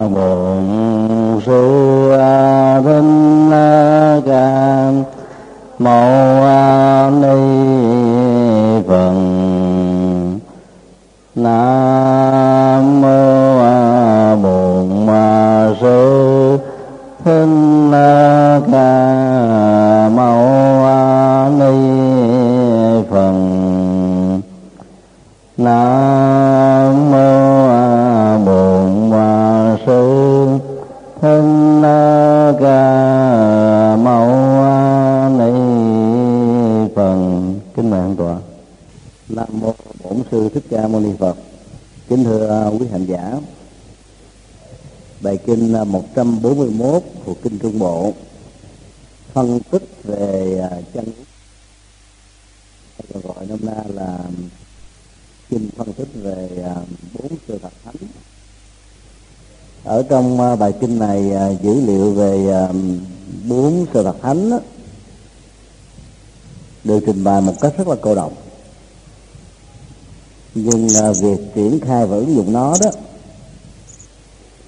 Nam 141 thuộc kinh trung bộ. Phân tích về à, chân lý. Hay còn gọi nôm na là kinh phân tích về à, bốn sự thật thánh. Ở trong à, bài kinh này dữ liệu về bốn sự thật thánh được trình bày một cách rất là cô động nhưng việc triển khai và ứng dụng nó đó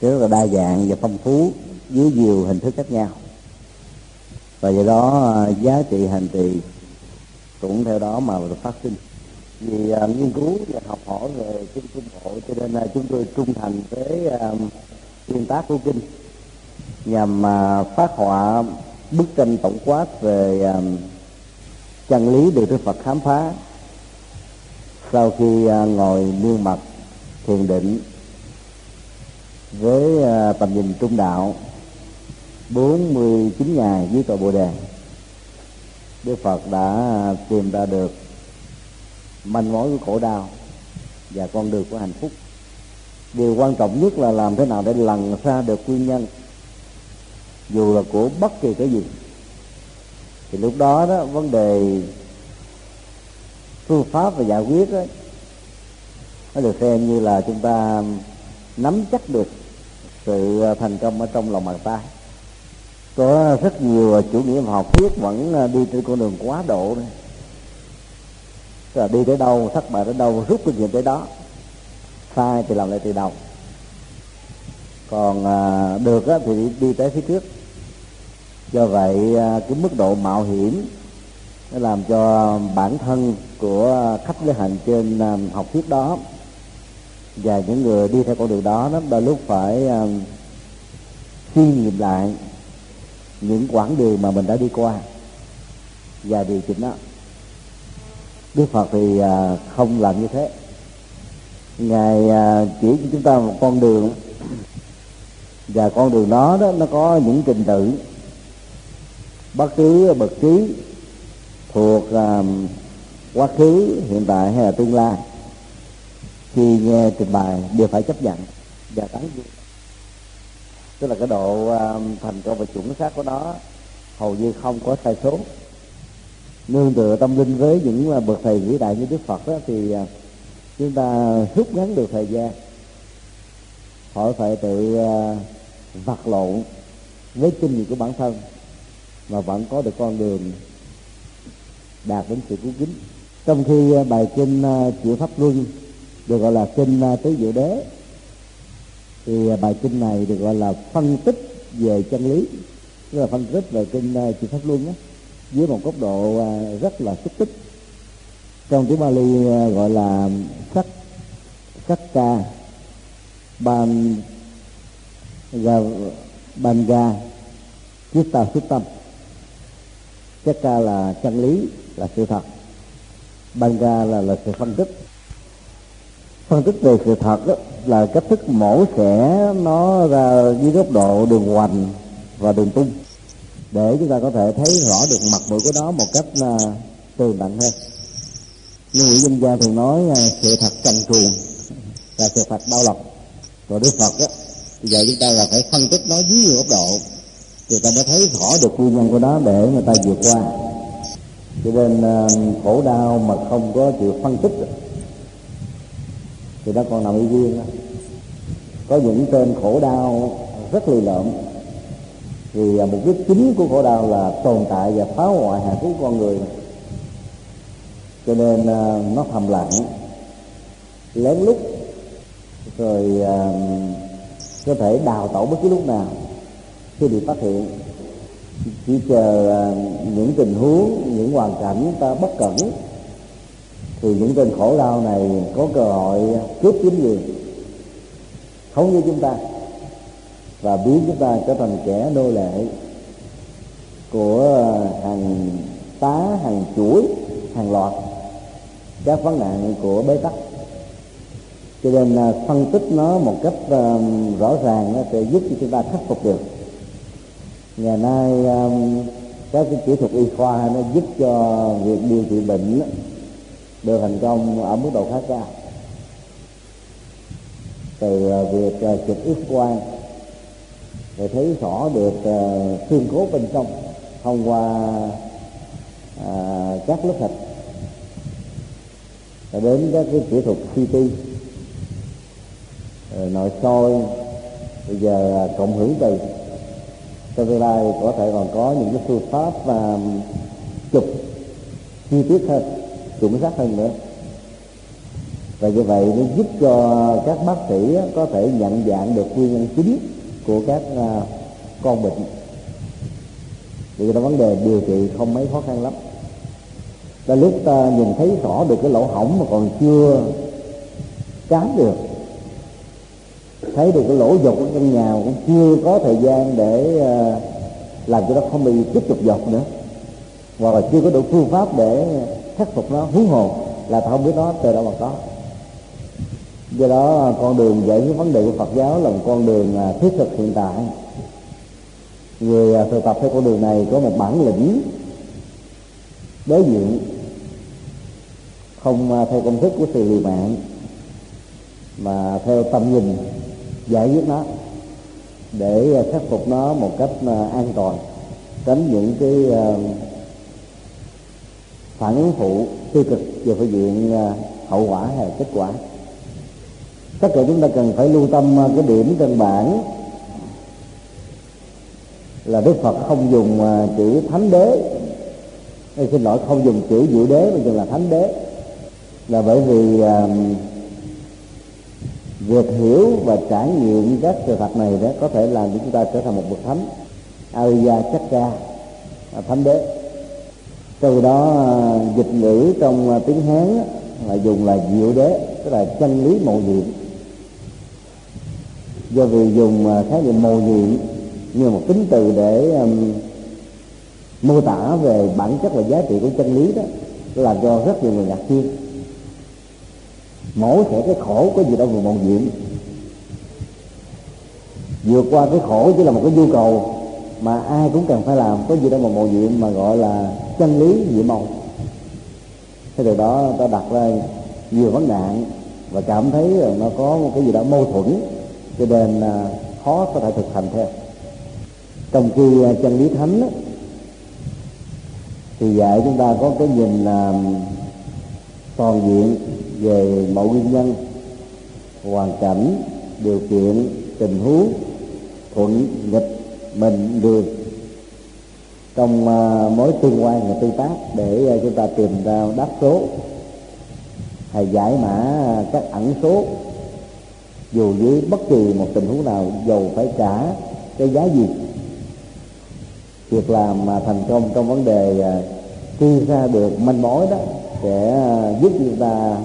rất là đa dạng và phong phú dưới nhiều hình thức khác nhau. Và do đó à, giá trị hành trì cũng theo đó mà được phát sinh. Vì uh, nghiên cứu và học hỏi về kinh trung bộ cho nên là chúng tôi trung thành với à, nguyên tác của kinh nhằm uh, phát họa bức tranh tổng quát về uh, chân lý được Đức Phật khám phá. Sau khi uh, ngồi nương mặt thiền định với à, tầm nhìn trung đạo 49 ngày dưới cội Bồ Đề. Đức Phật đã tìm ra được manh mối của khổ đau và con đường của hạnh phúc. Điều quan trọng nhất là làm thế nào để lần ra được nguyên nhân. Dù là của bất kỳ cái gì thì lúc đó đó vấn đề phương pháp và giải quyết đó, nó được xem như là chúng ta nắm chắc được sự à, thành công ở trong lòng bàn tay. Có rất nhiều à, chủ nghĩa học thuyết vẫn à, đi trên con đường quá độ này. Tức là đi tới đâu thất bại tới đâu rút kinh nghiệm tới đó. Sai thì làm lại từ đầu. Còn à, được á, thì đi, đi tới phía trước. Do vậy à, cái mức độ mạo hiểm nó làm cho bản thân của khách lữ hành trên à, học thuyết đó và những người đi theo con đường đó nó đôi lúc phải uh, suy nghiệm lại những quãng đường mà mình đã đi qua và điều chỉnh đó Đức Phật thì uh, không làm như thế. Ngài uh, chỉ cho chúng ta một con đường và con đường đó đó nó có những trình tự. Bất cứ bậc trí thuộc uh, quá khứ hiện tại hay là tương lai khi nghe trình bày đều phải chấp nhận và tán dương. Tức là cái độ à, thành công và chuẩn xác của nó hầu như không có sai số. Nương tựa tâm linh với những à, bậc thầy vĩ đại như đức phật đó, thì à, chúng ta rút ngắn được thời gian. Khỏi phải tự vật lộn với kinh nghiệm của bản thân mà vẫn có được con đường đạt đến sự cứu kính. Trong khi bài kinh uh, chịu pháp luân được gọi là kinh à, tứ diệu đế. Thì à, bài kinh này được gọi là phân tích về chân lý. Tức là phân tích về kinh à, chư pháp luân đó, dưới một góc độ rất là xúc tích. Trong tiếng Bali gọi là sắc sắc ca ban ga ban ga chitta xuất tâm. Sắc ca là chân lý là sự thật. Ban ga là là sự phân tích phân tích về sự thật đó, là cách thức mổ xẻ nó ra dưới góc độ đường hoành và đường tung. Để chúng ta có thể thấy rõ được mặt mũi của nó một cách à, uh, tường tận hơn. Như vị dân gia thường nói uh, sự thật trần truồng và sự thật đau lòng rồi đức phật đó, bây giờ chúng ta là phải phân tích nó dưới nhiều góc độ. Thì ta mới thấy rõ được nguyên nhân của nó để người ta vượt qua. Cho nên uh, khổ đau mà không có chịu phân tích thì nó còn nằm y viên đó. Có những tên khổ đau rất lì lợm. Vì à, mục đích chính của khổ đau là tồn tại và phá hoại hạnh phúc con người. Cho nên à, nó thầm lặng, lén lút, rồi à, có thể đào tẩu bất cứ lúc nào khi bị phát hiện. Chỉ chờ những tình huống, những hoàn cảnh ta bất cẩn thì những tên khổ đau này có cơ hội cướp chính quyền, khống như chúng ta và biến chúng ta trở thành kẻ nô lệ của hàng tá, hàng chuỗi, hàng loạt các vấn nạn của bế tắc. Cho nên à, phân tích nó một cách à, rõ ràng nó sẽ giúp cho chúng ta khắc phục được. Ngày nay à, các cái kỹ thuật y khoa nó giúp cho việc điều trị bệnh được thành công ở mức độ khá cao. Từ à, việc à, chụp x quang, để thấy rõ được à, xương cốt bên trong thông qua các lớp thịt và đến các cái kỹ thuật CT nội soi, bây giờ cộng hưởng từ. Trong tương lai có thể còn có những cái phương pháp và chụp chi tiết hơn chuẩn xác hơn nữa. Và như vậy nó giúp cho các bác sĩ có thể nhận dạng được nguyên nhân chính của các à, con bệnh. Vì đó vấn đề điều trị không mấy khó khăn lắm. Là lúc ta nhìn thấy rõ được cái lỗ hổng mà còn chưa cám được, thấy được cái lỗ dột ở trong nhà cũng chưa có thời gian để à, làm cho nó không bị tiếp tục dọc nữa, hoặc là chưa có đủ phương pháp để khắc phục nó, huống hồ là ta không biết nó từ đâu mà có. Do đó, con đường giải quyết vấn đề của Phật giáo là một con đường à, thiết thực hiện tại. Người à, thực tập theo con đường này có một bản lĩnh đối diện, không à, theo công thức của sự liều mạng, mà theo tâm nhìn giải quyết nó để khắc phục nó một cách an toàn, tránh những cái phản ứng phụ tiêu cực về phương diện à, hậu quả hay kết quả. Tất cả chúng ta cần phải lưu tâm à, cái điểm căn bản là đức phật không dùng à, chữ thánh đế. Ê, xin lỗi không dùng chữ diệu đế mà dùng là thánh đế. Là bởi vì việc hiểu và trải nghiệm các sự thật này đó có thể làm cho chúng ta trở thành một bậc thánh. Ariya Chakra thánh đế từ đó à, dịch ngữ trong à, tiếng hán là dùng là diệu đế tức là chân lý mầu nhiệm. Do vì dùng à, khái niệm mầu nhiệm như một tính từ để um, mô tả về bản chất và giá trị của chân lý đó là do rất nhiều người ngạc nhiên. Mỗi thể cái khổ có gì đâu mà màu nhiệm. Vượt qua cái khổ chỉ là một cái nhu cầu mà ai cũng cần phải làm có gì đâu mà màu nhiệm mà gọi là chân lý nhiệm màu thế từ đó ta đặt ra nhiều vấn nạn và cảm thấy nó có một cái gì đó mâu thuẫn cho nên à, khó có thể thực hành theo. Trong khi à, chân lý thánh đó, thì dạy chúng ta có cái nhìn là toàn diện về mọi nguyên nhân hoàn cảnh điều kiện tình huống thuận nghịch mình được trong uh, mối tương quan và tương tác để uh, chúng ta tìm ra đáp số. Hay giải mã các ẩn số. Dù dưới bất kỳ một tình huống nào dầu phải trả cái giá gì. Việc làm mà thành công trong vấn đề à, uh, truy ra được manh mối đó sẽ giúp chúng ta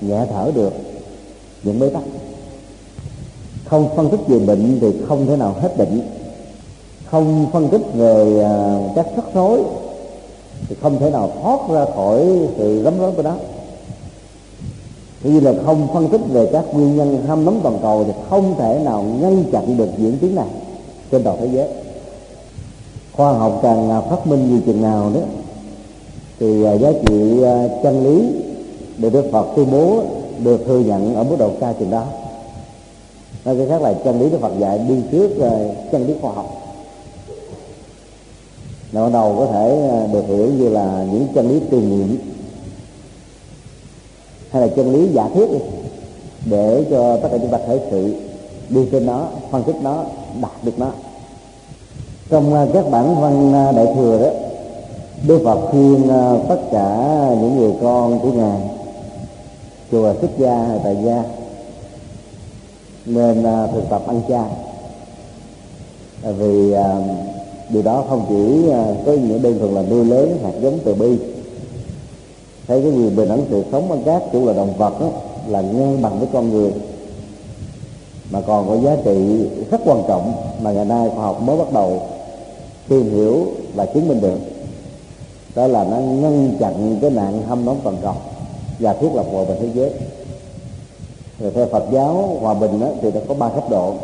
nhẹ thở được những bế tắc. Không phân tích về bệnh thì không thể nào hết bệnh không phân tích về à, các sắc rối, thì không thể nào thoát ra khỏi sự lấm rối của đó như là không phân tích về các nguyên nhân ham nóng toàn cầu thì không thể nào ngăn chặn được diễn tiến này trên toàn thế giới. Khoa học càng à, phát minh như chừng nào đó thì à, giá trị chân lý được đức phật tuyên bố được thừa nhận ở mức độ cao chừng đó. Nói cái khác là chân lý đức phật dạy đi trước chân lý khoa học đầu đầu có thể ờ, được hiểu như là những chân lý tiền nghiệm hay là chân lý giả thiết đi, để cho tất cả chúng ta thể sự đi trên nó, phân tích nó, đạt được nó. Trong ờ, các bản văn ờ, đại thừa đó, đức phật khuyên tất cả những người con của ngài, chùa xuất gia hay tại gia, nên thực tập ăn chay. Vì điều đó không chỉ có có nghĩa đơn thuần là nuôi lớn hạt giống từ bi. Thấy cái quyền bình đẳng sự sống ở các chủ là động vật đó, là ngang bằng với con người. Mà còn có giá trị rất quan trọng mà ngày nay khoa học mới bắt đầu tìm hiểu và chứng minh được. Đó là nó ngăn chặn cái nạn hâm nóng toàn cầu và thiết lập hòa bình thế giới. Rồi theo Phật giáo hòa bình đó, thì nó có ba cấp độ.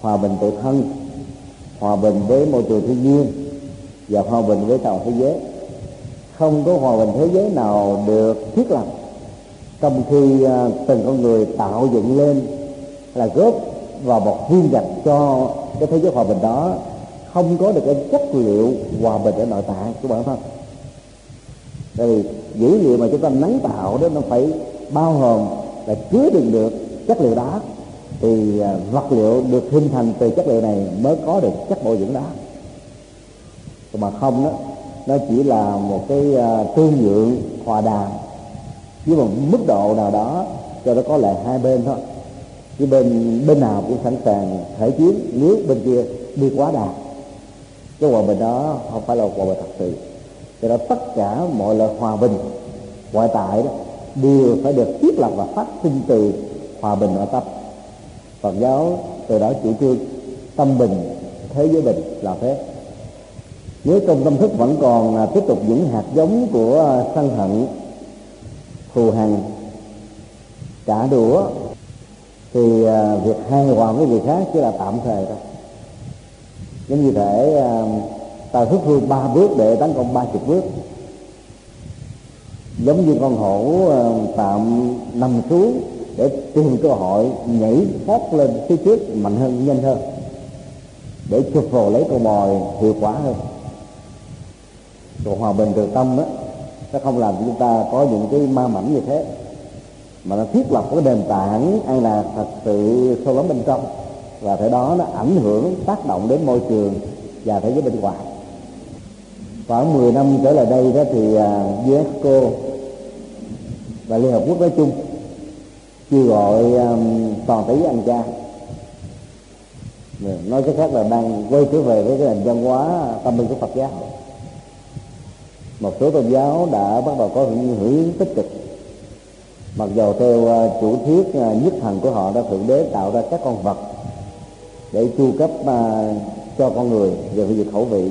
Hòa bình tự thân hòa bình với môi trường thiên nhiên và hòa bình với toàn thế giới. Không có hòa bình thế giới nào được thiết lập trong khi à, từng con người tạo dựng lên là góp vào một viên gạch cho cái thế giới hòa bình đó. Không có được cái chất liệu hòa bình ở nội tại của bản thân. Tại vì dữ liệu mà chúng ta nắng tạo đó, nó phải bao gồm là chứa đựng được chất liệu đá thì à, vật liệu được hình thành từ chất liệu này mới có được chất bổ dưỡng đó, mà không đó nó chỉ là một cái à, tương nhượng hòa đàm. Với một mức độ nào đó cho nó có lại hai bên thôi. Chứ bên bên nào cũng sẵn sàng thể chiến nếu bên kia đi quá đà. Cái hòa bình đó không phải là hòa bình thật sự. Cho nên tất cả mọi loại hòa bình ngoại tại đó đều phải được thiết lập và phát sinh từ hòa bình nội tâm Phật giáo từ đó chủ trương tâm bình, thế giới bình là thế nếu trong tâm thức vẫn còn là tiếp tục những hạt giống của sân hận, thù hằn, trả đũa, thì à, việc hài hòa với người khác chỉ là tạm thời thôi. Giống như thể à, ta xuất phương ba bước để tấn công ba chục bước. Giống như con hổ à, tạm nằm xuống để tìm cơ hội nhảy thoát lên phía trước mạnh hơn, nhanh hơn, để chụp vào lấy con mồi hiệu quả hơn. Còn hòa bình từ tâm đó nó không làm cho chúng ta có những cái ma mảnh như thế, mà nó thiết lập cái nền tảng an là thật sự sâu lắng bên trong, và thế đó nó ảnh hưởng, tác động đến môi trường và thế giới bên ngoài. Khoảng 10 năm trở lại đây đó thì à, UNESCO và Liên Hợp Quốc nói chung kêu gọi um, toàn tỷ anh cha. Nói cách khác là đang quay trở về với cái nền văn hóa tâm linh của Phật giáo. Một số tôn giáo đã bắt đầu có những hưởng tích cực. Mặc dầu theo uh, chủ thuyết uh, nhất thần của họ đã thượng đế tạo ra các con vật để chu cấp uh, cho con người về cái việc khẩu vị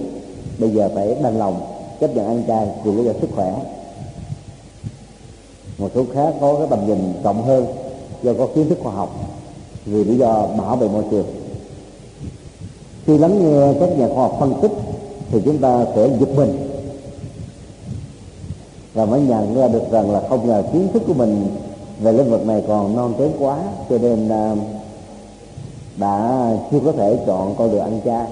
bây giờ phải đành lòng chấp nhận ăn chay vì lý do sức khỏe. Một số khác có cái tầm nhìn rộng hơn do có kiến thức khoa học, vì lý do bảo vệ môi trường. Khi lắng nghe các nhà khoa học phân tích, thì chúng ta sẽ giật mình. Và mới nhận ra được rằng là không ngờ kiến thức của mình về lĩnh vực này còn non kém quá, cho nên à, đã chưa có thể chọn con đường ăn chay.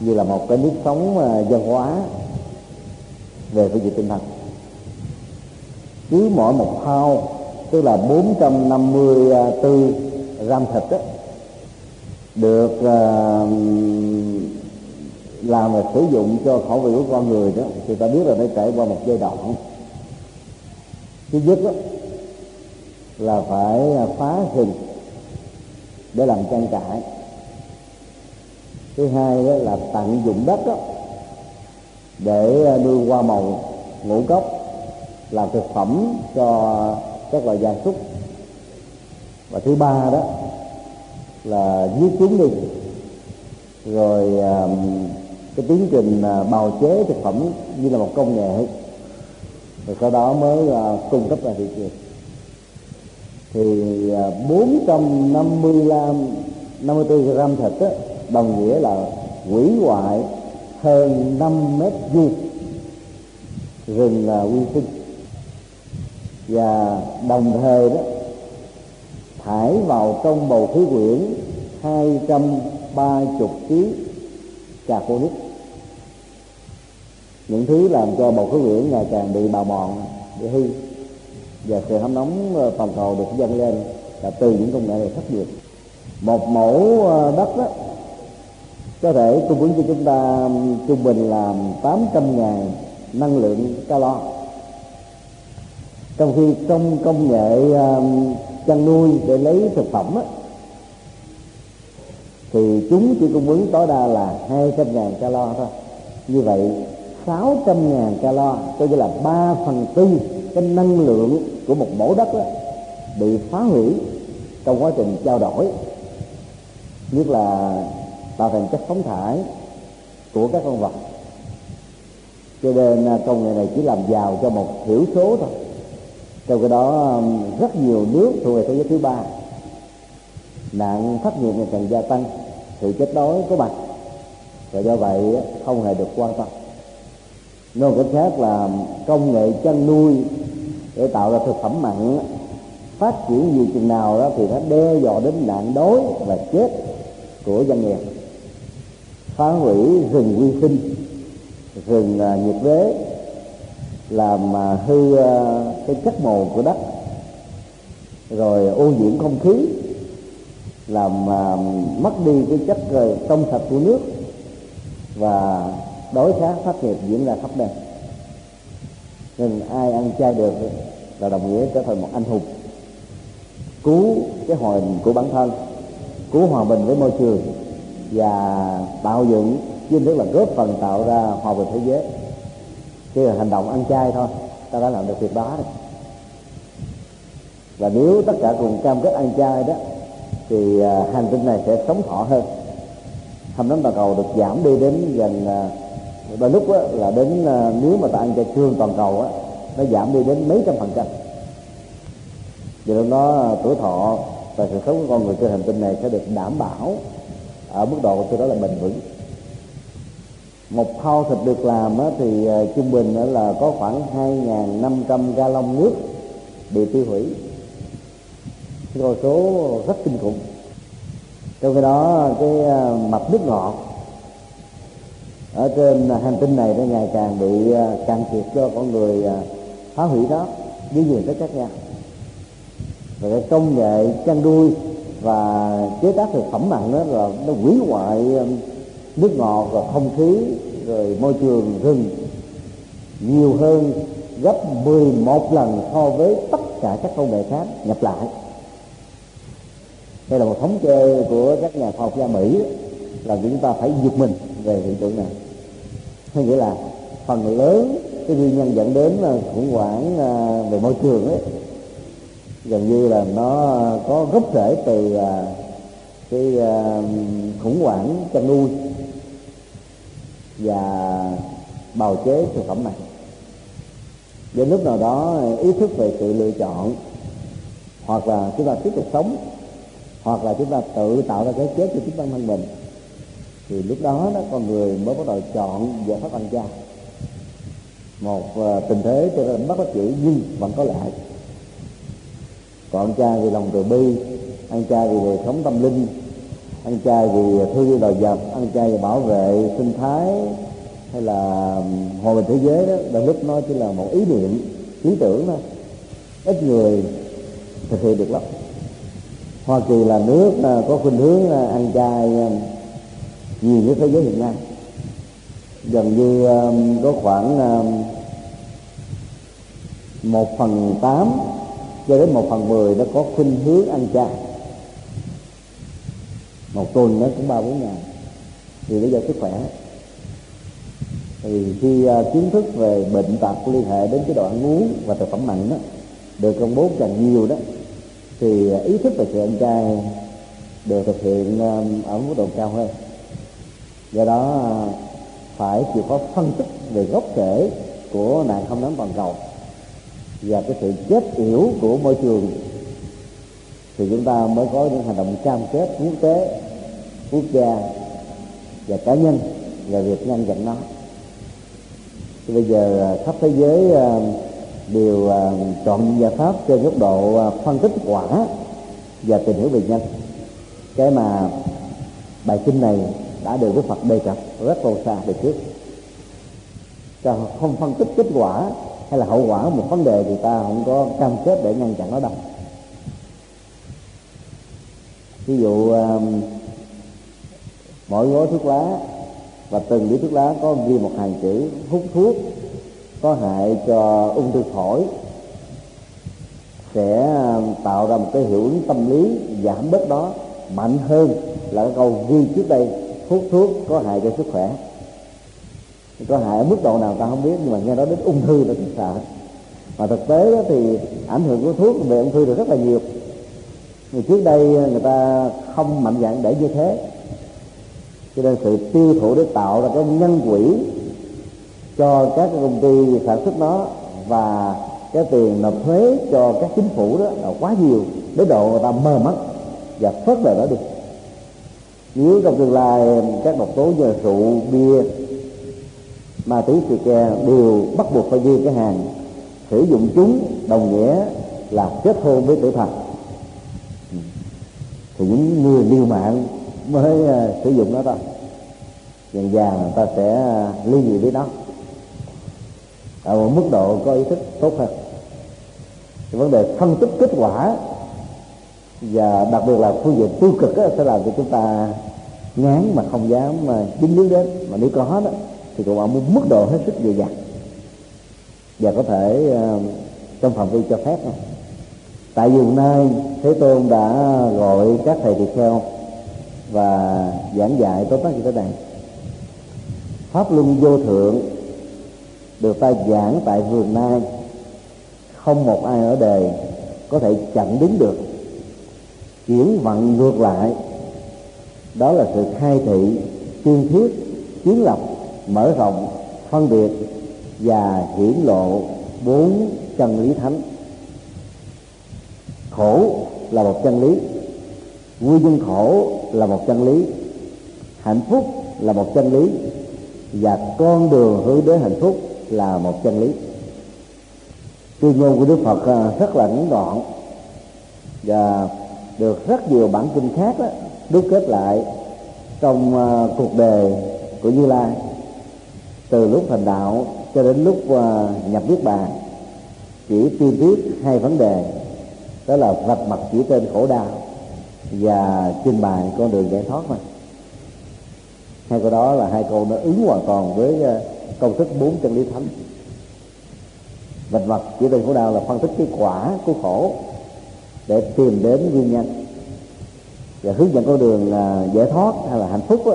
Như là một cái nếp sống à, văn hóa về phương diện tinh thần. Cứ mỗi một thao tức là 454 à, gram thịt đó, được uh, làm và sử dụng cho khẩu vị của con người đó. Thì ta biết là nó trải qua một giai đoạn. Thứ nhất đó, là phải phá rừng để làm trang trại. Thứ hai đó là tận dụng đất đó để à, nuôi hoa màu ngũ cốc làm thực phẩm cho các loại gia súc. Và thứ ba đó là giết chúng đi. Rồi um, cái tiến trình uh, bào chế thực phẩm như là một công nghệ. Rồi sau đó mới uh, cung cấp ra thị trường. Thì à, uh, 450 gram 54 gram thịt đó, đồng nghĩa là hủy hoại hơn 5 mét vuông rừng uh, nguyên sinh và đồng thời đó, thải vào trong bầu khí quyển 230 kg carbonic những thứ làm cho bầu khí quyển ngày càng bị bào mòn, bị hư. Và sự hâm nóng ờ, toàn cầu được dâng lên là từ những công nghệ này thất nghiệp. Một mẫu ờ, đất đó, có thể cung ứng cho chúng ta trung bình là 800 ngàn năng lượng calo trong khi trong công nghệ um, chăn nuôi để lấy thực phẩm á, thì chúng chỉ cung ứng tối đa là hai trăm ngàn calo thôi. Như vậy sáu trăm ngàn calo coi như là ba phần tư cái năng lượng của một mẫu đất đó, bị phá hủy trong quá trình trao đổi. Nhất là tạo thành chất phóng thải của các con vật. Cho nên à, công nghệ này chỉ làm giàu cho một thiểu số thôi trong cái đó um, rất nhiều nước thuộc về thế giới thứ ba. Nạn thất nghiệp ngày càng gia tăng, sự chết đói có mặt và do vậy, không hề được quan tâm. Nói cách khác là công nghệ chăn nuôi để tạo ra thực phẩm mặn. Phát triển nhiều chừng nào đó thì nó đe dọa đến nạn đói và chết của dân nghèo phá hủy rừng quy sinh, rừng à, nhiệt đới làm à, hư à, cái chất mồ của đất. Rồi ô nhiễm không khí. Làm à, mất đi cái chất trong sạch của nước. Và đối khá phát nghiệp diễn ra khắp nơi nên ai ăn chay được là đồng nghĩa trở thành một anh hùng. Cứu cái hòa của bản thân. Cứu hòa bình với môi trường. Và tạo dựng, chứ thức là góp phần tạo ra hòa bình thế giới chỉ là hành động ăn chay thôi. Ta đã làm được việc đó rồi. Và nếu tất cả cùng cam kết ăn chay đó thì à, hành tinh này sẽ sống thọ hơn. Hầm nóng toàn cầu được giảm đi đến gần à, đôi lúc đó là đến à, nếu mà ta ăn chay trương toàn cầu á, nó giảm đi đến mấy trăm phần trăm. Vì lúc đó à, tuổi thọ và sự sống của con người trên hành tinh này sẽ được đảm bảo ở mức độ cho đó là bền vững một thau thịt được làm thì ờ, trung bình là có khoảng 2.500 gallon nước bị tiêu hủy. Cái con số rất kinh khủng. Trong khi đó, cái ờ, mặt nước ngọt ở trên hành tinh này nó ngày càng bị càng cạn kiệt cho con người phá hủy đó với nhiều tất khác nhau. Và cái công nghệ chăn nuôi và chế tác thực phẩm mặn đó là nó hủy hoại nước ngọt và không khí, rồi môi trường rừng nhiều hơn, gấp 11 lần so với tất cả các công nghệ khác nhập lại. Đây là một thống kê của các nhà khoa học gia Mỹ là chúng ta phải giật mình về hiện tượng này. Hay nghĩa là phần lớn cái nguyên nhân dẫn đến khủng hoảng à, về môi trường ấy, gần như là nó có gốc rễ từ à, cái à, khủng hoảng chăn nuôi và bào chế thực phẩm này. Đến lúc nào đó ý thức về sự lựa chọn hoặc là chúng ta tiếp tục sống hoặc là chúng ta tự tạo ra cái chết cho chính bản thân mình thì lúc đó đó con người mới bắt đầu chọn giải pháp ăn chay. Một uh, tình thế cho nên bất đắc dĩ nhưng vẫn có lại còn cha vì lòng từ bi ăn cha vì đời sống tâm linh ăn chay vì thương yêu loài vật ăn chay vì bảo vệ sinh thái hay là hòa bình thế giới đó, đôi lúc nó chỉ là một ý niệm, ý tưởng thôi. Ít người thực hiện được lắm. Hoa kỳ là nước có khuynh hướng ăn chay nhiều nhất thế giới hiện nay gần như có khoảng một phần tám cho đến một phần mười nó có khuynh hướng ăn chay một tuần nó cũng ba bốn ngày. Vì lý do sức khỏe. Thì khi uh, kiến thức về bệnh tật liên hệ đến chế độ ăn uống và thực phẩm mặn đó được công bố càng nhiều đó thì ý thức về sự ăn chay được thực hiện uh, ở mức độ cao hơn. Do đó uh, phải chịu khó phân tích về gốc rễ của nạn không nắm toàn cầu và cái sự chết yểu của môi trường thì chúng ta mới có những hành động cam kết quốc tế, quốc gia và cá nhân về việc ngăn chặn nó. Thì bây giờ à, khắp thế giới à, đều à, chọn giải pháp trên góc độ phân tích quả và tìm hiểu về nhân. Cái mà bài kinh này đã được Đức Phật đề cập rất lâu xa về trước. Cho không phân tích kết quả hay là hậu quả của một vấn đề thì ta không có cam kết để ngăn chặn nó đâu ví dụ um, mỗi gói thuốc lá và từng điếu thuốc lá có ghi một hàng chữ hút thuốc, có hại cho ung thư phổi, sẽ um, tạo ra một cái hiệu ứng tâm lý giảm bớt đó mạnh hơn là cái câu ghi trước đây, hút thuốc có hại cho sức khỏe. Có hại ở mức độ nào ta không biết, nhưng mà nghe nói đến ung thư là cũng sợ. Mà thực tế đó thì ảnh hưởng của thuốc về ung thư là rất là nhiều người trước đây ờ, người ta không mạnh dạn để như thế. Cho nên sự tiêu thụ để tạo ra cái nhân quỹ cho các công ty sản xuất nó và cái tiền nộp thuế cho các chính phủ đó là quá nhiều, đến độ người ta mờ mắt và phớt lờ nó đi. Nếu trong tương lai các độc tố như rượu, bia, ma túy xì ke đều bắt buộc phải ghi cái hàng sử dụng chúng, đồng nghĩa là kết hôn với tử thần thì những người liều mạng mới uh, sử dụng nó thôi. Dần dần người ta sẽ uh, ly dị với nó. Ở một mức độ có ý thức tốt hơn. Thì vấn đề phân tích kết quả và đặc biệt là phương diện tiêu cực đó, sẽ làm cho chúng ta ngán mà không dám mà dính líu đến. Mà nếu có đó thì cũng ở một mức độ hết sức dễ dàng. Và có thể uh, trong phạm vi cho phép thôi tại vùng nay thế tôn đã gọi các thầy tỳ kheo và giảng dạy tốt tác như thế này pháp luân vô thượng được ta giảng tại vườn nai không một ai ở đời có thể chặn đứng được. Chuyển vận ngược lại, đó là sự khai thị, tuyên thuyết chiến lập, mở rộng, phân biệt và hiển lộ bốn chân lý thánh khổ là một chân lý. Vui nhân khổ là một chân lý. Hạnh phúc là một chân lý. Và con đường hướng đến hạnh phúc là một chân lý. Tuyên ngôn của đức phật à, rất là ngắn gọn và được rất nhiều bản kinh khác đó, đúc kết lại trong à, cuộc đời của như lai. Từ lúc thành đạo cho đến lúc à, nhập niết bàn chỉ tiên tiết hai vấn đề đó là vạch mặt chỉ tên khổ đau và trình bày con đường giải thoát mà. Hai câu đó là hai câu nó ứng hoàn toàn với ờ, công thức bốn chân lý thánh. Vạch mặt chỉ tên khổ đau là phân tích cái quả của khổ để tìm đến nguyên nhân. Và hướng dẫn con đường là giải thoát hay là hạnh phúc đó,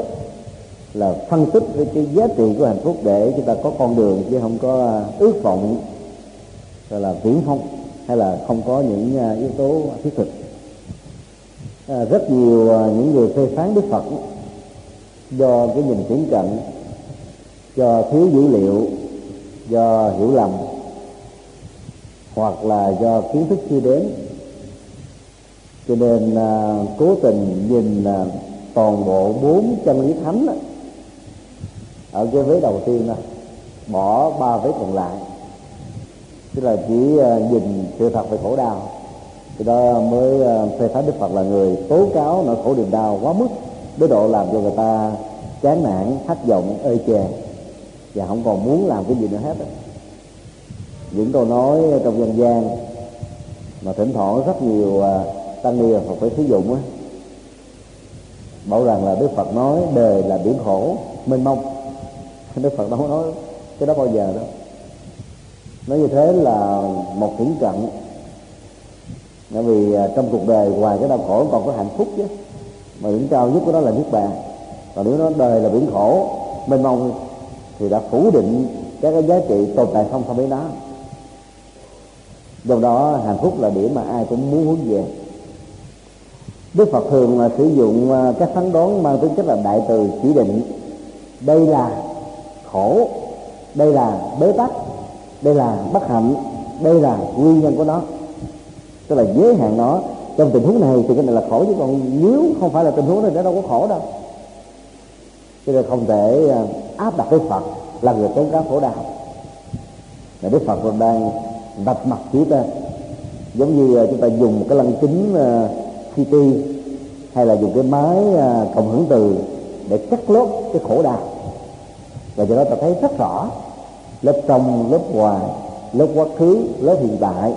là phân tích với cái giá trị của hạnh phúc để chúng ta có con đường chứ không có ờ, ước vọng gọi là viễn phong hay là không có những à, yếu tố thiết thực. À, rất nhiều à, những người phê phán đức phật do cái nhìn thiển cận do thiếu dữ liệu do hiểu lầm hoặc là do kiến thức chưa đến. Cho nên à, cố tình nhìn à, toàn bộ bốn chân lý thánh đó, ở cái vế đầu tiên đó bỏ ba vế còn lại tức là chỉ ờ, nhìn sự thật về khổ đau. Thì đó mới ờ, phê phán đức phật là người tố cáo nỗi khổ niềm đau quá mức, đến độ làm cho người ta chán nản, thất vọng, ê chề. Và không còn muốn làm cái gì nữa hết những câu nói trong dân gian mà thỉnh thoảng rất nhiều ờ, tăng ni Phật phải sử dụng á. Bảo rằng là Đức Phật nói, đời là biển khổ, mênh mông. Đức Phật đâu nói cái đó bao giờ đâu nói như thế là một hiển cận bởi vì à, trong cuộc đời ngoài cái đau khổ còn có hạnh phúc chứ. Mà đỉnh cao nhất của đó là nước bàn. Còn nếu nó đời là biển khổ, mênh mông, thì đã phủ định các cái giá trị tồn tại không không với nó. Do đó, hạnh phúc là điểm mà ai cũng muốn hướng về. Đức Phật thường là sử dụng à, các phán đoán mang tính chất là đại từ chỉ định. Đây là khổ, đây là bế tắc đây là bất hạnh, đây là nguyên nhân của nó. Tức là giới hạn nó, trong tình huống này thì cái này là khổ chứ, còn nếu không phải là tình huống này nó đâu có khổ đâu. Cho nên không thể à, áp đặt cái phật là người tốn cáo khổ đau là đức phật còn đang vạch mặt chỉ tên giống như à, chúng ta dùng một cái lăng kính à, CT hay là dùng cái máy cộng hưởng từ để cắt lốt cái khổ đau và do đó ta thấy rất rõ lớp trong lớp ngoài lớp quá khứ lớp hiện tại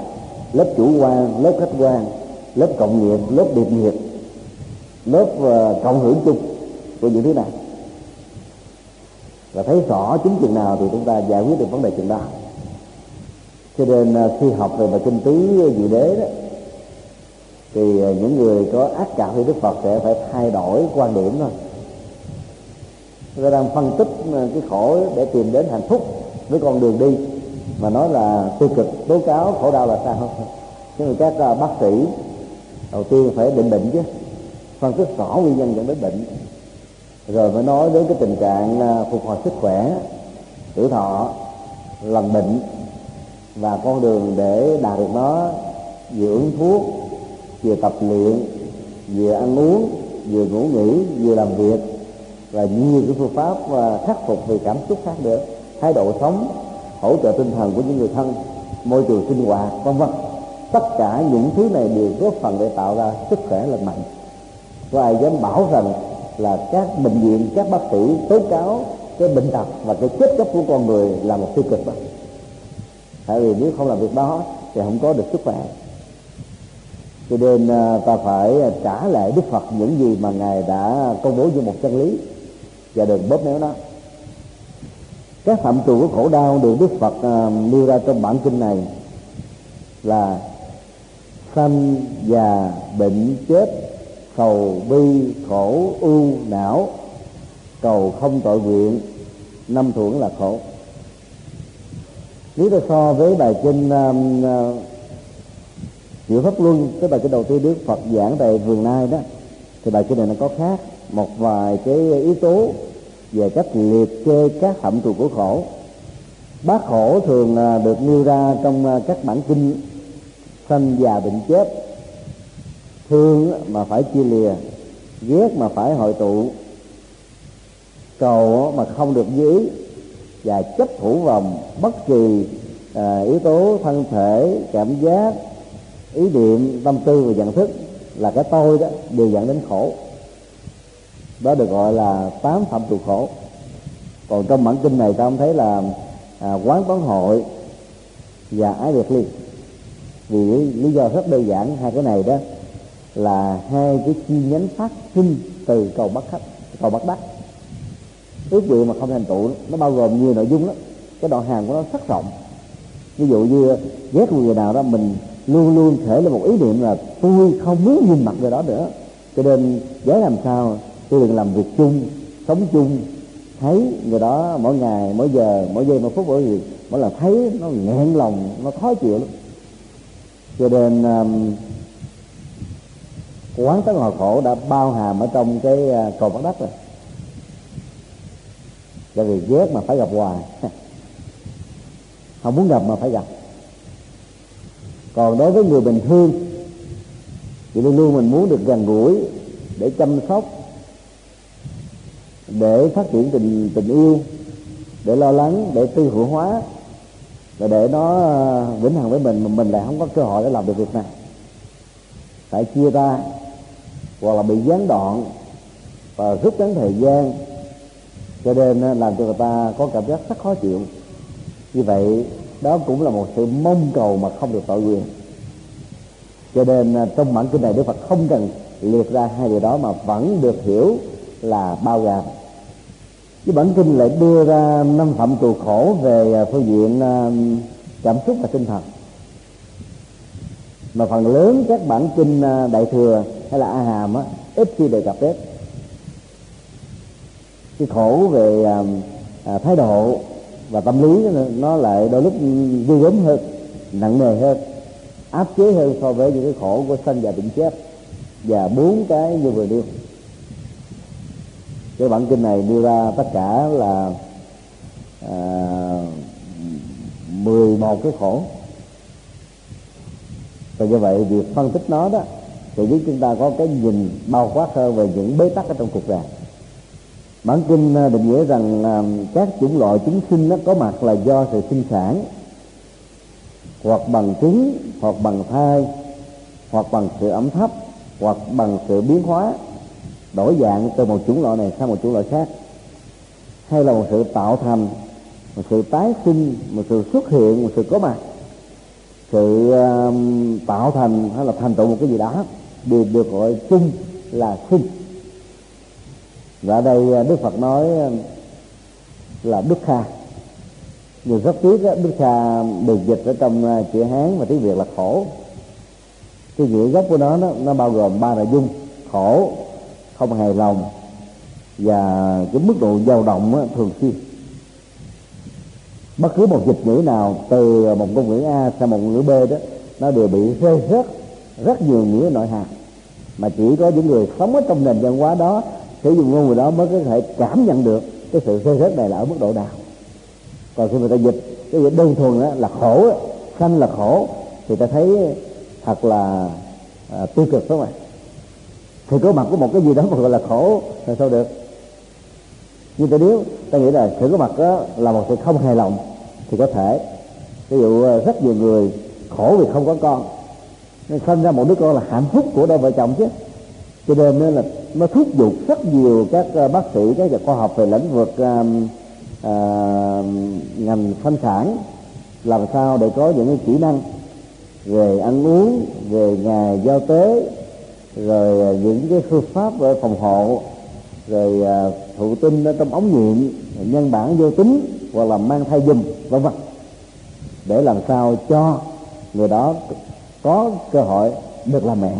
lớp chủ quan lớp khách quan lớp cộng nghiệp lớp điệp nghiệp lớp uh, cộng hưởng chung của những thứ này. Và thấy rõ chính chừng nào thì chúng ta giải quyết được vấn đề chừng đó. Cho nên uh, khi học về bài kinh tứ ờ, dự đế đó thì những người có ác cảm với đức phật sẽ phải thay đổi quan điểm thôi. Người đang phân tích cái khổ để tìm đến hạnh phúc với con đường đi, mà nói là tiêu cực, tố cáo, khổ đau là sao? Nhưng mà các à, bác sĩ đầu tiên phải định bệnh chứ, phân tích rõ nguyên nhân dẫn đến bệnh. Rồi mới nói đến cái tình trạng à, phục hồi sức khỏe tuổi thọ lần bệnh và con đường để đạt được nó, vừa uống thuốc, vừa tập luyện, vừa ăn uống, vừa ngủ nghỉ, vừa làm việc và nhiều cái phương pháp và khắc phục về cảm xúc khác nữa thái độ sống, hỗ trợ tinh thần của những người thân, môi trường sinh hoạt, vân vân. Tất cả những thứ này đều góp phần để tạo ra sức khỏe lành mạnh. Có ai dám bảo rằng là các bệnh viện, các bác sĩ tố cáo cái bệnh tật và cái chết chóc của con người là một tiêu cực đó tại vì nếu không làm việc đó thì không có được sức khỏe. Cho nên à, ta phải trả lại đức phật những gì mà ngài đã công bố như một chân lý và đừng bóp méo nó các phạm trù của khổ đau được đức phật uh, nêu ra trong bản kinh này là sanh già bệnh chết cầu bi khổ u não cầu không tội nguyện năm thuận là khổ. Nếu ta so với bài kinh um, uh, Diệu Pháp Luân cái bài kinh đầu tiên Đức Phật giảng tại vườn nai đó thì bài kinh này nó có khác một vài cái yếu tố về cách liệt kê các phạm trù của khổ. Bát khổ thường à, được nêu ra trong à, các bản kinh sanh già bệnh chết. Thương mà phải chia lìa ghét mà phải hội tụ. Cầu mà không được dưới và chấp thủ vòng bất kỳ à, yếu tố thân thể cảm giác ý niệm tâm tư và nhận thức là cái tôi đó đều dẫn đến khổ đó được gọi là tám phạm tù khổ. Còn trong bản kinh này ta không thấy là à, quán toán hội và ái liệt ly vì lý do rất đơn giản hai cái này đó là hai cái chi nhánh phát sinh từ cầu bắt khách cầu bắt đắc. Ước nguyện mà không thành tựu nó bao gồm nhiều nội dung đó cái đoạn hàng của nó rất rộng. Ví dụ như ghét một người nào đó mình luôn luôn thể là một ý niệm là tôi không muốn nhìn mặt người đó nữa. Cho nên giới làm sao tôi đừng làm việc chung sống chung thấy người đó mỗi ngày mỗi giờ mỗi giây mỗi phút mỗi gì mỗi lần thấy nó nghẹn lòng nó khó chịu lắm. Cho nên um, quán tấn hòa khổ đã bao hàm ở trong cái uh, cầu bắt đất rồi. Cho vì ghét mà phải gặp hoài. Không muốn gặp mà phải gặp. Còn đối với người bình thường thì luôn luôn mình muốn được gần gũi để chăm sóc để phát triển tình tình yêu, để lo lắng, để tư hữu hóa, và để nó à, vĩnh hằng với mình, mà mình lại không có cơ hội để làm được việc này. Phải chia ta hoặc là bị gián đoạn, và rút ngắn thời gian, cho nên à, làm cho người ta có cảm giác rất khó chịu. Như vậy, đó cũng là một sự mong cầu mà không được tội quyền. Cho nên à, trong bản kinh này đức phật không cần liệt ra hai điều đó mà vẫn được hiểu là bao gồm chứ bản kinh lại đưa ra năm phạm tù khổ về à, phương diện à, cảm xúc và tinh thần. Mà phần lớn các bản kinh à, đại thừa hay là a hàm á ít khi đề cập đến. Cái khổ về à, thái độ và tâm lý nó lại đôi lúc ghê gớm hơn nặng nề hơn áp chế hơn so với những cái khổ của sanh và bệnh chết và bốn cái như vừa nêu cái bản kinh này đưa ra tất cả là à, 11 cái khổ. Và do vậy việc phân tích nó đó thì giúp chúng ta có cái nhìn bao quát hơn về những bế tắc ở trong cuộc đời. Bản kinh à, định nghĩa rằng à, các chủng loại chúng sinh nó có mặt là do sự sinh sản hoặc bằng trứng hoặc bằng thai hoặc bằng sự ẩm thấp hoặc bằng sự biến hóa đổi dạng từ một chủng loại này sang một chủng loại khác. Hay là một sự tạo thành một sự tái sinh một sự xuất hiện một sự có mặt. Sự uh, tạo thành hay là thành tựu một cái gì đó đều được gọi chung là sinh. Và ở đây uh, đức phật nói um, là đức kha. Nhưng rất tiếc đức kha được dịch ở trong uh, chữ hán và tiếng việt là khổ. Cái nghĩa gốc của nó, nó nó bao gồm ba nội dung khổ không hài lòng và cái mức độ dao động thường xuyên. Bất cứ một dịch ngữ nào từ một ngôn ngữ A sang một ngôn ngữ B đó nó đều bị rơi rớt rất nhiều nghĩa nội hàm. Mà chỉ có những người sống ở trong nền văn hóa đó sử dụng ngôn ngữ đó mới có thể cảm nhận được cái sự rơi rớt này là ở mức độ nào. Còn khi người ta dịch cái dịch đơn thuần đó là khổ sanh là khổ thì ta thấy thật là à, tiêu cực đúng không ạ? Thì có mặt của một cái gì đó mà gọi là khổ thì sao được? Nhưng tôi nếu ta nghĩ là sự có mặt đó là một sự không hài lòng thì có thể. Ví dụ ờ, rất nhiều người khổ vì không có con nên sinh ra một đứa con là hạnh phúc của đôi vợ chồng chứ. Cho nên là nó thúc giục rất nhiều các ờ, bác sĩ các nhà khoa học về lĩnh vực uh, uh, ngành sinh sản làm sao để có những cái kỹ năng về ăn uống về ngày giao tế rồi à, những cái phương pháp phòng hộ, rồi à, thụ tinh ở trong ống nghiệm, nhân bản vô tính, hoặc là mang thai dùm, vân vân. Để làm sao cho người đó có cơ hội được làm mẹ.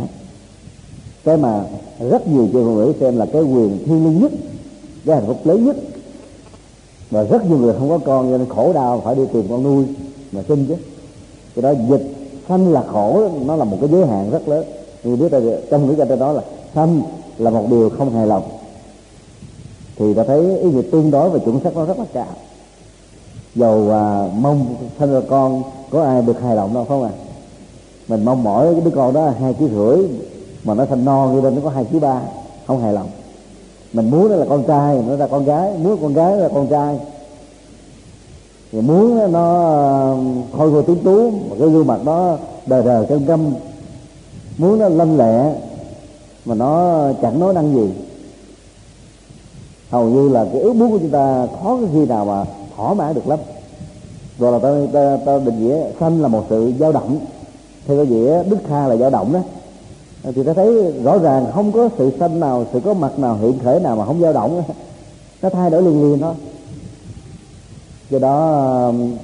Cái mà rất nhiều chị phụ nữ xem là cái quyền thiêng liêng nhất, cái hạnh phúc lớn nhất. Và rất nhiều người không có con, cho nên khổ đau, phải đi tìm con nuôi mà sinh chứ. Cái đó dịch sanh là khổ, nó là một cái giới hạn rất lớn vì biết ta trong ngữ ta đó là sanh là một điều không hài lòng. Thì ta thấy ý nghĩa tương đối và chuẩn xác nó rất là cao. Dầu à, mong sinh ra con có ai được hài lòng đâu không à mình mong mỏi cái đứa con đó hai ký rưỡi mà nó thành non như lên nó có hai ký ba không hài lòng. Mình muốn nó là con trai nó ra con gái muốn con gái là con trai. Thì muốn nó à, khôi khôi tuấn tú mà cái gương mặt đó đờ đờ cân câm muốn nó lanh lẹ mà nó chẳng nói năng gì. Hầu như là cái ước muốn của chúng ta khó cái khi nào mà thỏa mãn được lắm. Rồi là ta, ta, ta định nghĩa sanh là một sự dao động. Theo cái nghĩa đức kha là dao động đó. Thì ta thấy rõ ràng không có sự sanh nào sự có mặt nào hiện thể nào mà không dao động. Nó thay đổi liền liền thôi. Do đó um,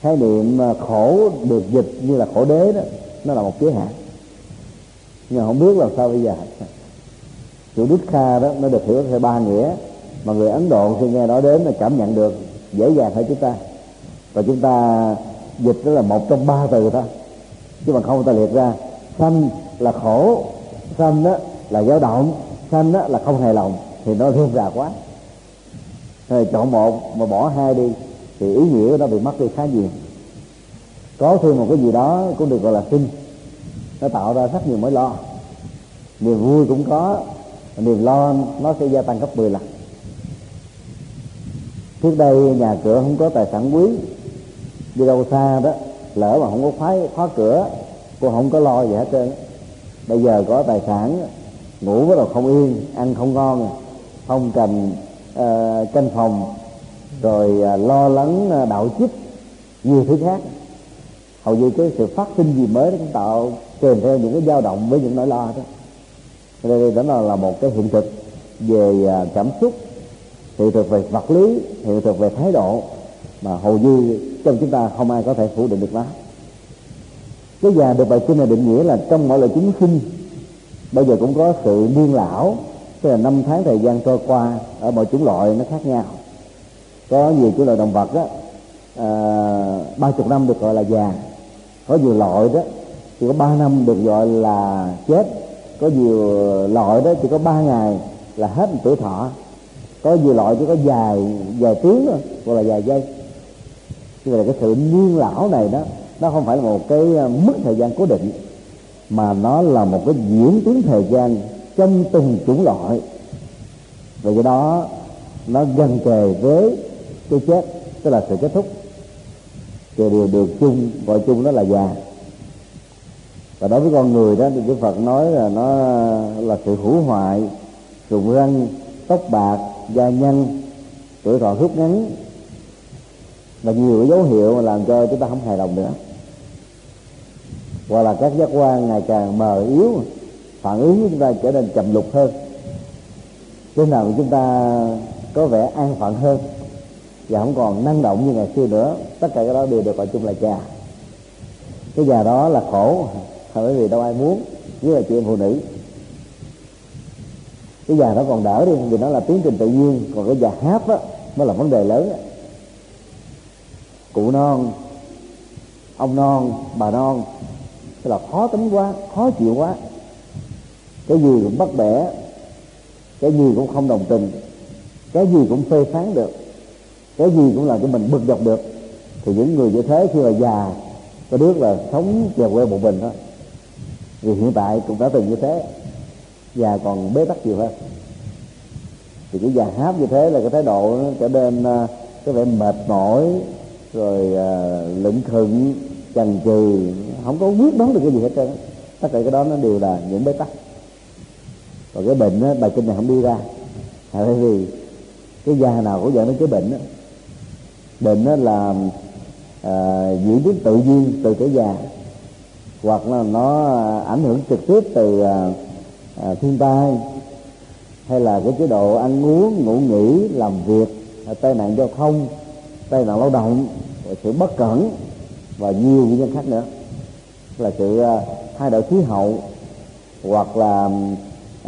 khái niệm khổ được dịch như là khổ đế đó nó là một giới hạn nhưng không biết làm sao bây giờ. Chữ đức kha đó nó được hiểu theo ba nghĩa mà người ấn độ khi nghe nói đến là cảm nhận được, dễ dàng hơn chúng ta. Và chúng ta dịch đó là một trong ba từ thôi. Chứ mà không ta liệt ra. Sanh là khổ, sanh đó là dao động, sanh đó là không hài lòng. Thì nó rôm rà quá. Rồi chọn một mà bỏ hai đi, thì ý nghĩa của nó bị mất đi khá nhiều. Có thêm một cái gì đó cũng được gọi là sinh nó tạo ra rất nhiều mối lo. Niềm vui cũng có niềm lo nó sẽ gia tăng gấp 10 lần. Trước đây nhà cửa không có tài sản quý. Đi đâu xa đó lỡ mà không có khóa khóa cửa cô không có lo gì hết trơn. Bây giờ có tài sản ngủ bắt đầu không yên ăn không ngon không cần uh, canh phòng rồi uh, lo lắng uh, đạo chức nhiều thứ khác hầu như cái sự phát sinh gì mới nó cũng tạo kèm theo những cái dao động với những nỗi lo đó. Đây đó là, là một cái hiện thực về à, cảm xúc hiện thực về vật lý hiện thực về thái độ mà hầu như trong chúng ta không ai có thể phủ định được nó. Cái già được bài kinh này định nghĩa là trong mọi loài chúng sinh bây giờ cũng có sự niên lão tức là năm tháng thời gian trôi qua ở mọi chủng loại nó khác nhau. Có nhiều chủng loại động vật đó à, ba chục năm được gọi là già có nhiều loại đó. Chỉ có ba năm được gọi là chết. Có nhiều loại đó chỉ có ba ngày là hết tuổi thọ. Có nhiều loại chỉ có dài dài tiếng thôi gọi là dài giây. Như vậy là cái sự niên lão này đó, nó không phải là một cái à, mức thời gian cố định, mà nó là một cái diễn tiến thời gian trong từng chủng loại. Và do đó, nó gần kề với cái chết, tức là sự kết thúc thì điều được chung, gọi chung đó là già. Và đối với con người đó, thì Đức Phật nói là nó là sự hữu hoại rụng răng, tóc bạc, da nhăn, tuổi thọ rút ngắn và nhiều cái dấu hiệu làm cho chúng ta không hài lòng nữa. Hoặc là các giác quan ngày càng mờ yếu, phản ứng của chúng ta trở nên chậm lục hơn. Thế nào chúng ta có vẻ an phận hơn và không còn năng động như ngày xưa nữa. Tất cả cái đó đều được gọi chung là già. Cái già đó là khổ. Bởi vì đâu ai muốn. Với là chị em phụ nữ. Cái già nó còn đỡ đi, vì nó là tiến trình tự nhiên. Còn cái già háp á mới là vấn đề lớn. Á. cụ non, ông non, bà non, tức là khó tính quá, khó chịu quá. Cái gì cũng bắt bẻ, cái gì cũng không đồng tình, cái gì cũng phê phán được cái gì cũng làm cho mình bực dọc được. Thì những người như thế khi mà già có đứa là sống về quê một mình thôi vì hiện tại cũng đã từng như thế. Già còn bế tắc nhiều hơn. Thì cái già háp như thế là cái thái độ nó trở nên à, cái vẻ mệt mỏi rồi uh, lững khựng chần chừ. Không có quyết đoán được cái gì hết trơn tất cả cái đó nó đều là những bế tắc. Còn cái bệnh đó bài kinh này không đi ra. Tại vì cái già nào cũng dẫn đến cái bệnh đó bệnh đó là à, diễn biến tự nhiên từ cái già. Hoặc là nó ảnh hưởng trực tiếp từ à, à, thiên tai. Hay là cái chế độ ăn uống ngủ nghỉ làm việc tai nạn giao thông tai nạn lao động sự bất cẩn và nhiều nguyên nhân khác nữa. Là sự uh, thay đổi khí hậu hoặc là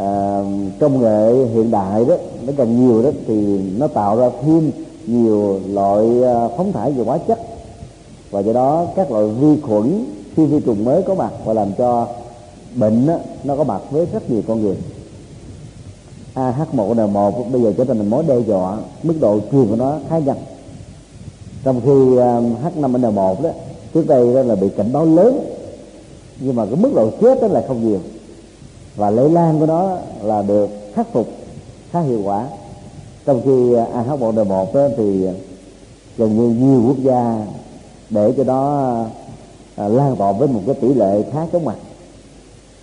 uh, công nghệ hiện đại đó nó càng nhiều đó thì nó tạo ra thêm nhiều loại à, phóng thải về hóa chất. Và do đó các loại vi khuẩn khi vi trùng mới có mặt và làm cho bệnh đó, nó có mặt với rất nhiều con người. AH1N1 bây giờ trở thành mối đe dọa mức độ truyền của nó khá nhanh. Trong khi à, H5N1 đó trước đây đó là bị cảnh báo lớn nhưng mà cái mức độ chết đó là không nhiều. Và lây lan của nó là được khắc phục khá hiệu quả trong khi à, AH1N1 đó thì gần như nhiều quốc gia để cho nó à, lan tỏa với một cái tỷ lệ khá chóng mặt.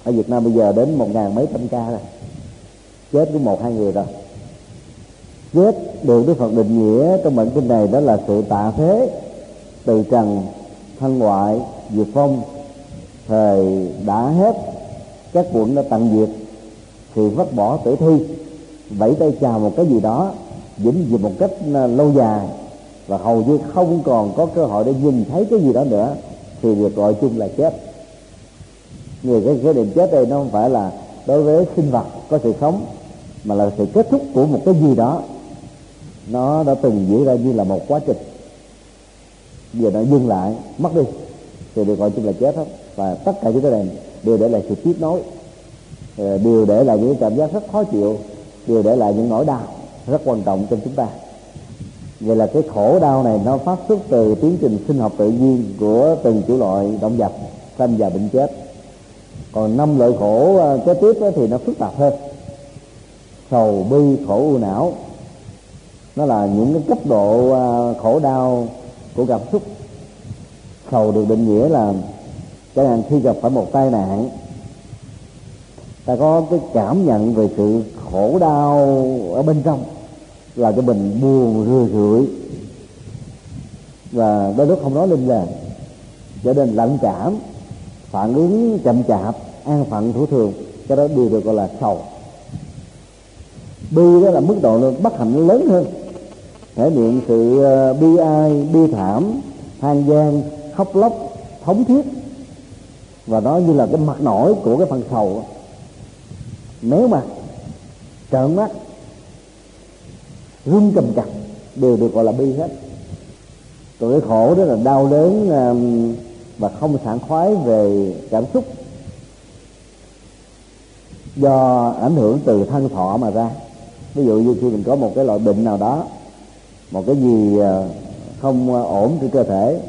Ở Việt Nam bây giờ đến một ngàn mấy trăm ca rồi. Chết của một hai người rồi. Chết được Đức Phật định nghĩa trong bản kinh này đó là sự tạ thế từ trần thân ngoại diệt phong thời đã hết các quận đã tận diệt thì vứt bỏ tử thi vẫy tay chào một cái gì đó, vĩnh viễn một cách à, lâu dài. Và hầu như không còn có cơ hội để nhìn thấy cái gì đó nữa, thì được gọi chung là chết. Người cái khái niệm chết đây nó không phải là đối với sinh vật có sự sống, mà là sự kết thúc của một cái gì đó. Nó đã từng diễn ra như là một quá trình. Giờ nó dừng lại, mất đi, thì được gọi chung là chết hết. Và tất cả những cái này đều để lại sự tiếp nối ờ, đều để lại những cảm giác rất khó chịu đều để lại những nỗi đau rất quan trọng trong chúng ta. Vậy là cái khổ đau này nó phát xuất từ tiến trình sinh học tự nhiên của từng chủ loại động vật, sanh và bệnh chết. Còn năm loại khổ à, kế tiếp thì nó phức tạp hơn. Sầu, bi, khổ, u não. Nó là những cái cấp độ à, khổ đau của cảm xúc. Sầu được định nghĩa là chẳng hạn khi gặp phải một tai nạn ta có cái cảm nhận về sự khổ đau ở bên trong, là cho mình buồn, rười rượi. Và đôi lúc không nói lên lời trở nên lạnh cảm, phản ứng chậm chạp, an phận thủ thường, cái đó đều được gọi là sầu. Bi đó là mức độ bất hạnh lớn hơn. Thể hiện sự ờ, bi ai, bi thảm than gian, khóc lóc, thống thiết. Và nó như là cái mặt nổi của cái phần sầu nếu mà trợn mắt run cầm cập đều được gọi là bi hết. Tội khổ đó là đau đớn um, và không sảng khoái về cảm xúc. Do ảnh hưởng từ thân thọ mà ra. Ví dụ như khi mình có một cái loại bệnh nào đó một cái gì uh, không uh, ổn trên cơ thể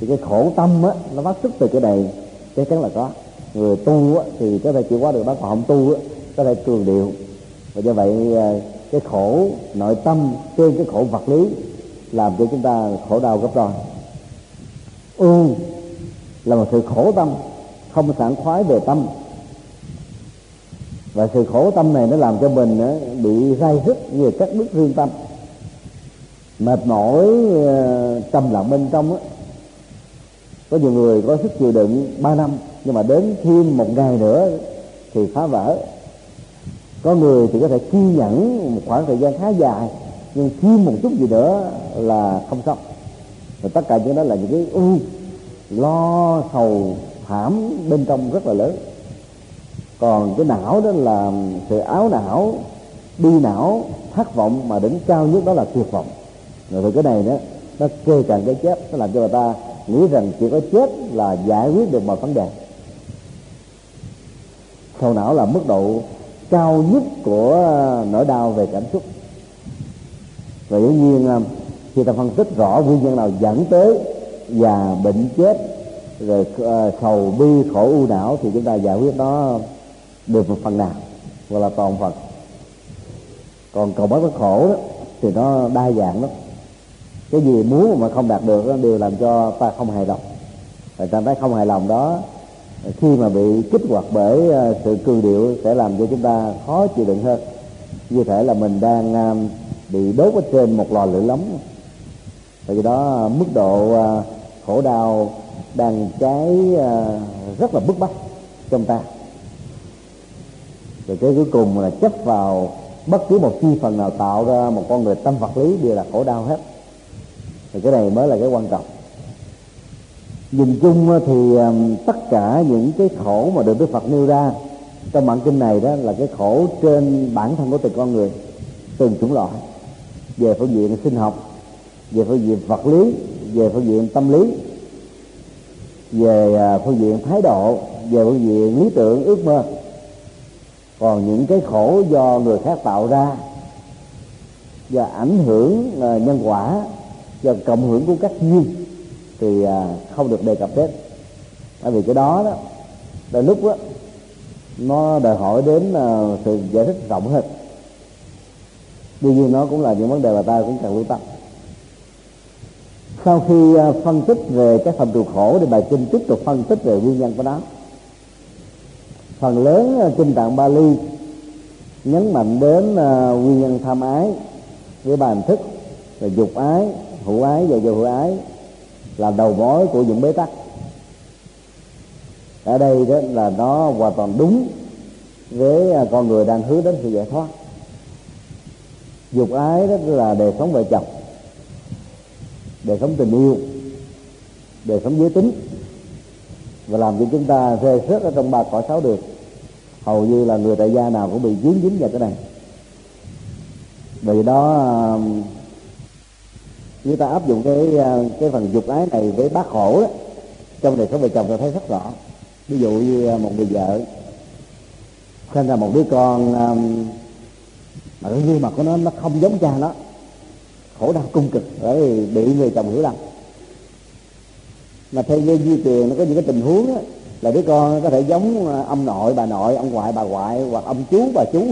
thì cái khổ tâm á nó phát xuất từ cái này. Chắc chắn là có. Người tu á, thì có thể chịu qua được đó còn không tu á, có thể cường điệu. Và do vậy à, cái khổ nội tâm trên cái khổ vật lý làm cho chúng ta khổ đau gấp đôi. Ưu là một sự khổ tâm, không sảng khoái về tâm. Và sự khổ tâm này nó làm cho mình à, bị gai rứt như các bước riêng tâm. Mệt mỏi à, trầm lặng bên trong á. Có nhiều người có sức chịu đựng 3 năm, nhưng mà đến thêm một ngày nữa thì phá vỡ có người thì có thể kiên nhẫn một khoảng thời gian khá dài, nhưng thêm một chút gì nữa là không xong. Và tất cả những đó là những cái u lo, sầu, thảm bên trong rất là lớn. Còn cái não đó là sự áo não, bi não, thất vọng mà đỉnh cao nhất đó là tuyệt vọng. Rồi thì cái này đó, nó kê càng cái chết, nó làm cho người ta nghĩ rằng chỉ có chết là giải quyết được mọi vấn đề. Sầu não là mức độ cao nhất của ờ, nỗi đau về cảm xúc. Và dĩ nhiên khi ta phân tích rõ nguyên nhân nào dẫn tới và bệnh chết rồi ờ, sầu bi khổ u não thì chúng ta giải quyết nó được một phần nào hoặc là toàn phần. Còn cầu bất khổ đó thì nó đa dạng lắm. Cái gì muốn mà không đạt được đó, đều làm cho ta không hài lòng. Và trạng thái không hài lòng đó? Khi mà bị kích hoạt bởi ờ, sự cương điệu sẽ làm cho chúng ta khó chịu đựng hơn. Như thể là mình đang ờ, bị đốt ở trên một lò lửa nóng vì đó, mức độ ờ, khổ đau đang cháy rất là bức bách trong ta. Rồi cái cuối cùng là chấp vào bất cứ một chi phần nào tạo ra một con người tâm vật lý đều là khổ đau hết. Thì cái này mới là cái quan trọng nhìn chung thì à, tất cả những cái khổ mà được Đức Phật nêu ra, trong bản kinh này đó là cái khổ trên bản thân của từng con người, từng chủng loại. Về phương diện sinh học, về phương diện vật lý, về phương diện tâm lý, về à, phương diện thái độ, về phương diện lý tưởng, ước mơ. Còn những cái khổ do người khác tạo ra, do ảnh hưởng à, nhân quả, do cộng hưởng của các duyên thì à, không được đề cập đến. Bởi vì cái đó đó, đôi lúc đó nó đòi hỏi đến à, sự giải thích rộng hơn. Tuy nhiên nó cũng là những vấn đề mà ta cũng cần lưu tâm. Sau khi à, phân tích về các phần trụ khổ thì bài kinh tiếp tục phân tích về nguyên nhân của nó. Phần lớn kinh tạng Bali nhấn mạnh đến nguyên nhân tham ái với bài hình thức là dục ái, hữu ái và vô hữu ái là đầu mối của những bế tắc. Ở đây đó là nó hoàn toàn đúng với à, con người đang hướng đến sự giải thoát. Dục ái đó là đời sống vợ chồng, đời sống tình yêu, đời sống giới tính. Và làm cho chúng ta rơi rớt ở trong ba cõi sáu đường. Hầu như là người tại gia nào cũng bị dính dính vào cái này. Vì đó à, như ta áp dụng cái à, cái phần dục ái này với bác khổ đó, trong đời sống vợ chồng ta thấy rất rõ. Ví dụ như à, một người vợ sinh ra một đứa con um, mà cái gương mặt của nó nó không giống cha nó. Khổ đau cung cực bởi vì bị người chồng hiểu lầm. Mà theo như di truyền nó có những cái tình huống đó, là đứa con có thể giống ông nội bà nội ông ngoại bà ngoại hoặc ông chú bà chú.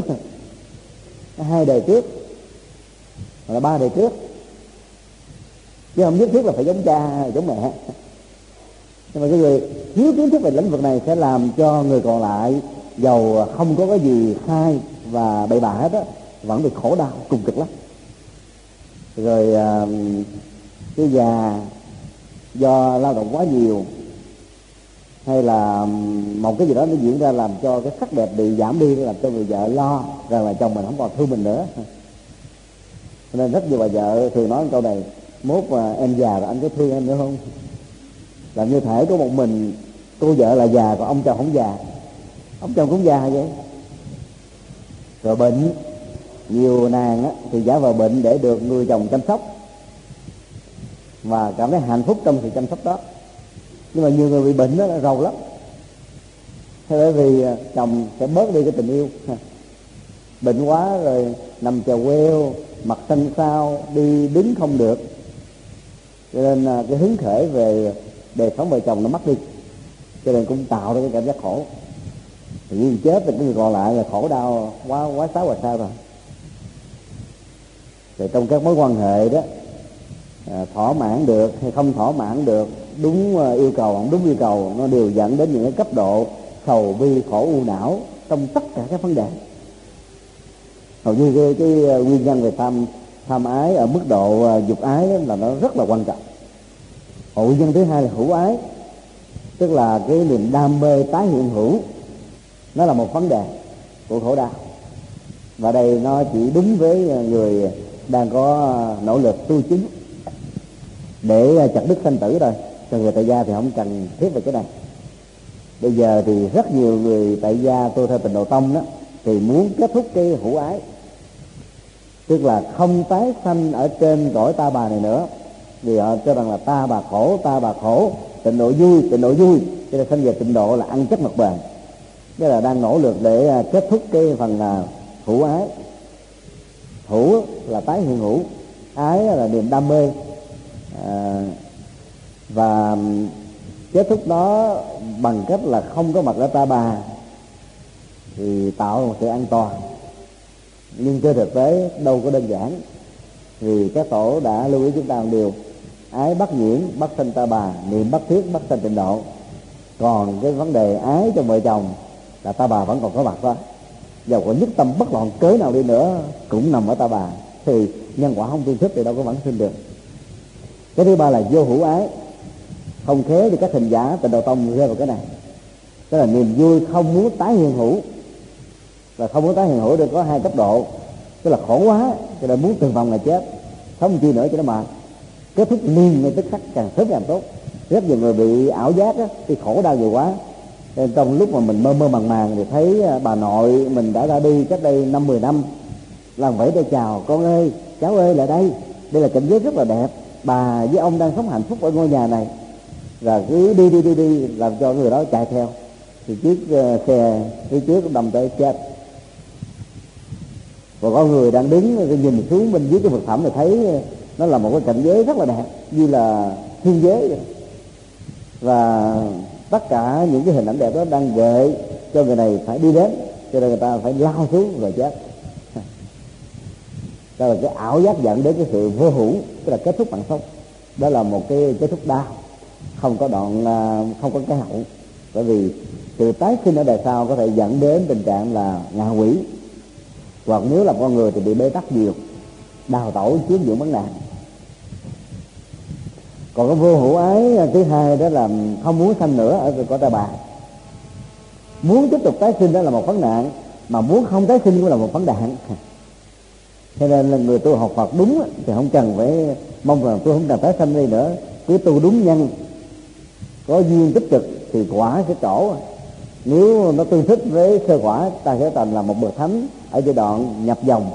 Hai đời trước hoặc là ba đời trước chứ không nhất thiết là phải giống cha, giống mẹ. Nhưng mà cái người thiếu kiến thức về lĩnh vực này sẽ làm cho người còn lại giàu không có cái gì sai và bậy bạ hết á, vẫn bị khổ đau, cùng cực lắm. Rồi à, cái già do lao động quá nhiều, hay là một cái gì đó nó diễn ra làm cho cái sắc đẹp bị giảm đi, làm cho người vợ lo, rằng là chồng mình không còn thương mình nữa. Nên rất nhiều bà vợ thường nói câu này mốt mà em già rồi anh có thương em nữa không? Làm như thể có một mình cô vợ là già còn ông chồng không già. Ông chồng cũng già vậy? Rồi bệnh nhiều nàng á, thì giả vờ bệnh để được người chồng chăm sóc. Và cảm thấy hạnh phúc trong sự chăm sóc đó. Nhưng mà nhiều người bị bệnh đó là rầu lắm. Thế bởi vì à, chồng sẽ bớt đi cái tình yêu. Bệnh quá rồi nằm chèo queo mặt xanh xao đi đứng không được cho nên à, cái hứng khởi về đời sống vợ chồng nó mất đi. Cho nên cũng tạo ra cái cảm giác khổ. Thì như chết thì cái người còn lại là khổ đau quá quá xấu và sao rồi thì trong các mối quan hệ đó à, thỏa mãn được hay không thỏa mãn được đúng à, yêu cầu không đúng yêu cầu nó đều dẫn đến những cái cấp độ sầu bi khổ u não trong tất cả các vấn đề. Hầu như cái, cái à, nguyên nhân về tham tham ái ở mức độ à, dục ái là nó rất là quan trọng. Hữu nhân thứ hai là hữu ái, tức là cái niềm đam mê tái hiện hữu, nó là một vấn đề của khổ đau. Và đây nó chỉ đúng với người đang có à, nỗ lực tu chứng. Để à, chặt đứt sanh tử thôi, cho người tại gia thì không cần thiết về cái này. Bây giờ thì rất nhiều người tại gia tôi theo tình độ tông đó, thì muốn kết thúc cái hữu ái tức là không tái sanh ở trên cõi ta bà này nữa. Vì họ cho rằng là ta bà khổ ta bà khổ tịnh độ vui tịnh độ vui. Cho nên sanh về tịnh độ là ăn chất mặt bền. Tức là đang nỗ lực để à, kết thúc cái phần là hữu ái. Hữu là tái hiện hữu ái là niềm đam mê. À, và kết thúc đó bằng cách là không có mặt ở ta bà thì tạo một sự an toàn nhưng trên thực tế đâu có đơn giản. Vì các tổ đã lưu ý chúng ta một điều. Ái bắt nhiễm bắt sanh ta bà, niệm bắt thiết bắt sanh tịnh độ. Còn cái vấn đề ái trong vợ chồng là ta bà vẫn còn có mặt đó. Dầu có nhất tâm bất loạn cớ nào đi nữa, cũng nằm ở ta bà. Thì nhân quả không tương thích thì đâu có vẫn sinh được. Cái thứ ba là vô hữu ái. Không khéo thì các hình giả tịnh độ tông rơi vào cái này. Tức là niềm vui không muốn tái hiện hữu là không có tái hiện hữu được có hai cấp độ. Tức là khổ quá, cho nên muốn từng vòng là chết. Sống chi nữa cho nó mệt. Kết thúc liền ngay tức khắc, càng sớm càng tốt. Rất nhiều người bị ảo giác á thì khổ đau nhiều quá. Nên trong lúc mà mình mơ mơ màng màng thì thấy à, bà nội mình đã ra đi cách đây năm, mười năm. Làm vẫy tay chào, con ơi, cháu ơi, lại đây. Đây là cảnh giới rất là đẹp. Bà với ông đang sống hạnh phúc ở ngôi nhà này. Và cứ đi đi đi đi, làm cho người đó chạy theo. Thì chiếc à, xe phía trước đâm tới chết và có người đang đứng, nhìn xuống bên dưới cái vật thẳm thì thấy ờ, nó là một cái cảnh giới rất là đẹp, như là thiên giới vậy. Và tất cả những cái hình ảnh đẹp đó đang gợi cho người này phải đi đến, cho nên người ta phải lao xuống rồi chết. Đó là cái ảo giác dẫn đến cái sự vô hữu, tức là kết thúc bằng sống. Đó là một cái kết thúc đau, không có đoạn ờ, không có cái hậu. Bởi vì sự tái sinh ở đời sau có thể dẫn đến tình trạng là ngạ quỷ hoặc nếu là con người thì bị bế tắc nhiều, đào tẩu, chiếm dụng vấn nạn. Còn cái vô hữu ái, thứ hai đó là không muốn sanh nữa ở cõi ta bà. Muốn tiếp tục tái sinh đó là một vấn nạn, mà muốn không tái sinh cũng là một vấn nạn. Cho nên là người tu học Phật đúng thì không cần phải mong rằng tôi không cần tái sanh đi nữa. Cứ tu đúng nhân, có duyên tích cực thì quả sẽ trổ. Nếu nó tương thích với sơ quả, ta sẽ thành là một bậc thánh ở giai đoạn nhập dòng.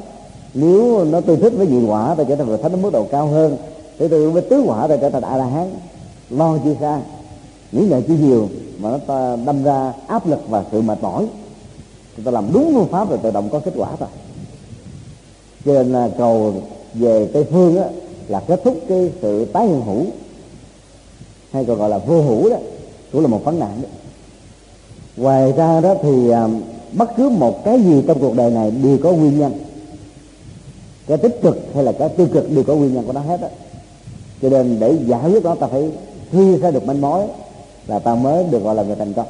Nếu nó tương thích với nhị quả ta trở thành bậc thánh ở mức độ cao hơn. Để từ với tứ quả ta trở thành a la hán lo chi xa? Nghĩ ngợi chi nhiều mà nó ta đâm ra áp lực và sự mệt mỏi. Chúng ta làm đúng phương pháp rồi tự động có kết quả rồi cho nên là cầu về tây phương á, là kết thúc cái sự tái hiện hữu hay còn gọi là vô hữu đó cũng là một vấn nạn đó. Ngoài ra đó thì à, bất cứ một cái gì trong cuộc đời này đều có nguyên nhân. Cái tích cực hay là cái tiêu cực đều có nguyên nhân của nó hết á. Cho nên để giải quyết đó ta phải khi ra được manh mối là ta mới được gọi là người thành công.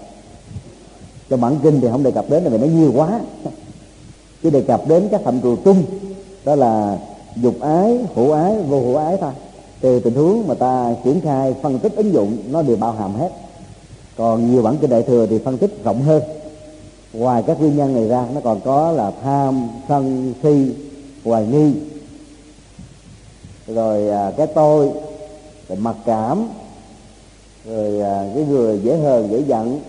Trong bản kinh thì không đề cập đến là vì nó nhiều quá. Chứ đề cập đến các phạm trù chung, đó là dục ái, hữu ái, vô hữu ái thôi. Từ tình huống mà ta triển khai phân tích ứng dụng, nó đều bao hàm hết. Còn nhiều bản kinh đại thừa thì phân tích rộng hơn ngoài các nguyên nhân này ra nó còn có là tham sân si hoài nghi. Rồi à, cái tôi rồi mặc cảm rồi à, cái người dễ hờn dễ giận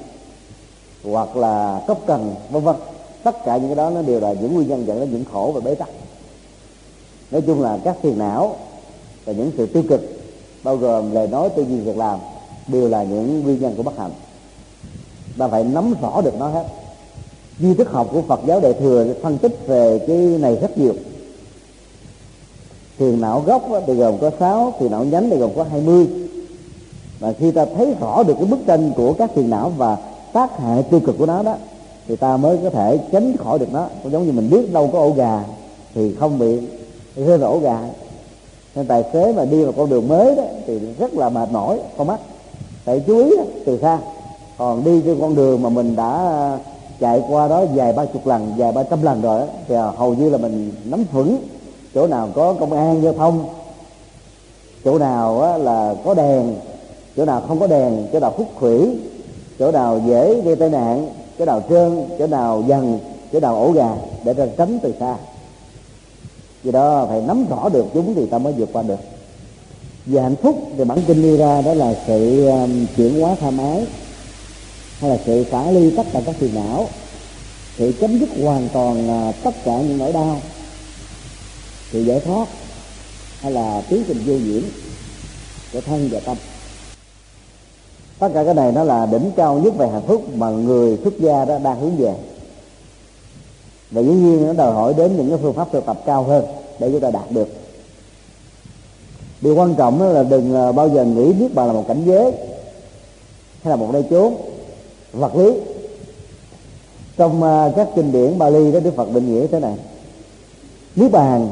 hoặc là cấp cần vân vân. Tất cả những cái đó nó đều là những nguyên nhân dẫn đến những khổ và bế tắc. Nói chung là các phiền não và những sự tiêu cực bao gồm lời nói tư duy việc làm đều là những nguyên nhân của bất hạnh. Ta phải nắm rõ được nó hết di thức học của Phật giáo Đại thừa phân tích về cái này rất nhiều. Thiền não gốc thì gồm có 6 thiền não nhánh thì gồm có 20 và khi ta thấy rõ được cái bức tranh của các thiền não và tác hại tiêu cực của nó đó thì ta mới có thể tránh khỏi được nó. Cũng giống như mình biết đâu có ổ gà thì không bị rơi vào ổ gà. Nên tài xế mà đi vào con đường mới đó thì rất là mệt mỏi con mắt. Phải chú ý đó, từ xa. Còn đi trên con đường mà mình đã chạy qua đó vài ba chục lần vài ba trăm lần rồi đó, thì à, hầu như là mình nắm vững chỗ nào có công an giao thông chỗ nào á, là có đèn chỗ nào không có đèn chỗ nào khúc khủy chỗ nào dễ gây tai nạn chỗ nào trơn chỗ nào dần chỗ nào ổ gà để ra tránh từ xa. Vì đó phải nắm rõ được chúng thì ta mới vượt qua được. Về hạnh phúc thì bản kinh đi ra đó là sự à, chuyển hóa tham ái hay là sự xả ly tất cả các phiền não, sự chấm dứt hoàn toàn à, tất cả những nỗi đau. Sự giải thoát hay là tiến trình vô nhiễm của thân và tâm. Tất cả cái này nó là đỉnh cao nhất về hạnh phúc mà người xuất gia đó đang hướng về. Và dĩ nhiên nó đòi hỏi đến những cái phương pháp thực tập cao hơn để chúng ta đạt được. Điều quan trọng đó là đừng à, bao giờ nghĩ biết bà là một cảnh giới hay là một nơi chốn vật lý. Trong à, các kinh điển Bali đó Đức Phật định nghĩa thế này. Niết bàn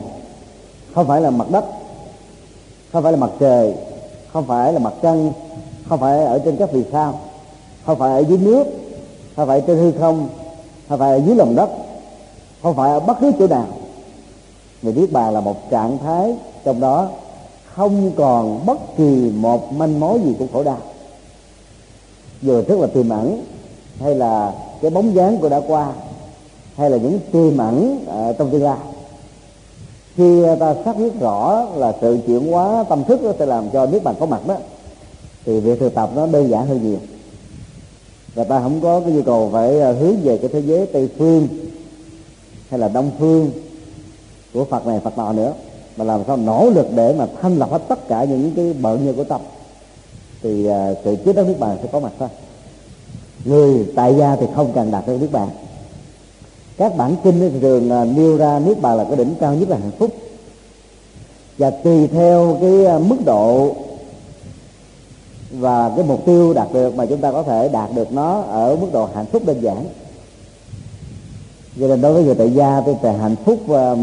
không phải là mặt đất, không phải là mặt trời, không phải là mặt trăng, không phải ở trên các vì sao, không phải ở dưới nước, không phải trên hư không không phải ở dưới lòng đất, không phải ở bất cứ chỗ nào. Người niết bàn là một trạng thái trong đó không còn bất kỳ một manh mối gì của khổ đau. Vừa rất là tiềm ẩn hay là cái bóng dáng của đã qua hay là những tiềm ẩn uh, trong tương lai. Khi ta xác biết rõ là sự chuyển hóa tâm thức nó sẽ làm cho biết bạn có mặt đó thì việc thực tập nó đơn giản hơn nhiều. Và ta không có cái nhu cầu phải à, hướng về cái thế giới tây phương hay là đông phương của phật này phật nọ nữa mà làm sao nỗ lực để mà thanh lọc hết tất cả những cái bận như của tâm thì à, sự chết đó biết bàn sẽ có mặt thôi người tại gia thì không cần đạt được niết bàn. Các bản kinh thì thường à, nêu ra niết bàn là cái đỉnh cao nhất là hạnh phúc. Và tùy theo cái à, mức độ và cái mục tiêu đạt được mà chúng ta có thể đạt được nó ở mức độ hạnh phúc đơn giản. Cho nên đối với người tại gia thì về hạnh phúc à,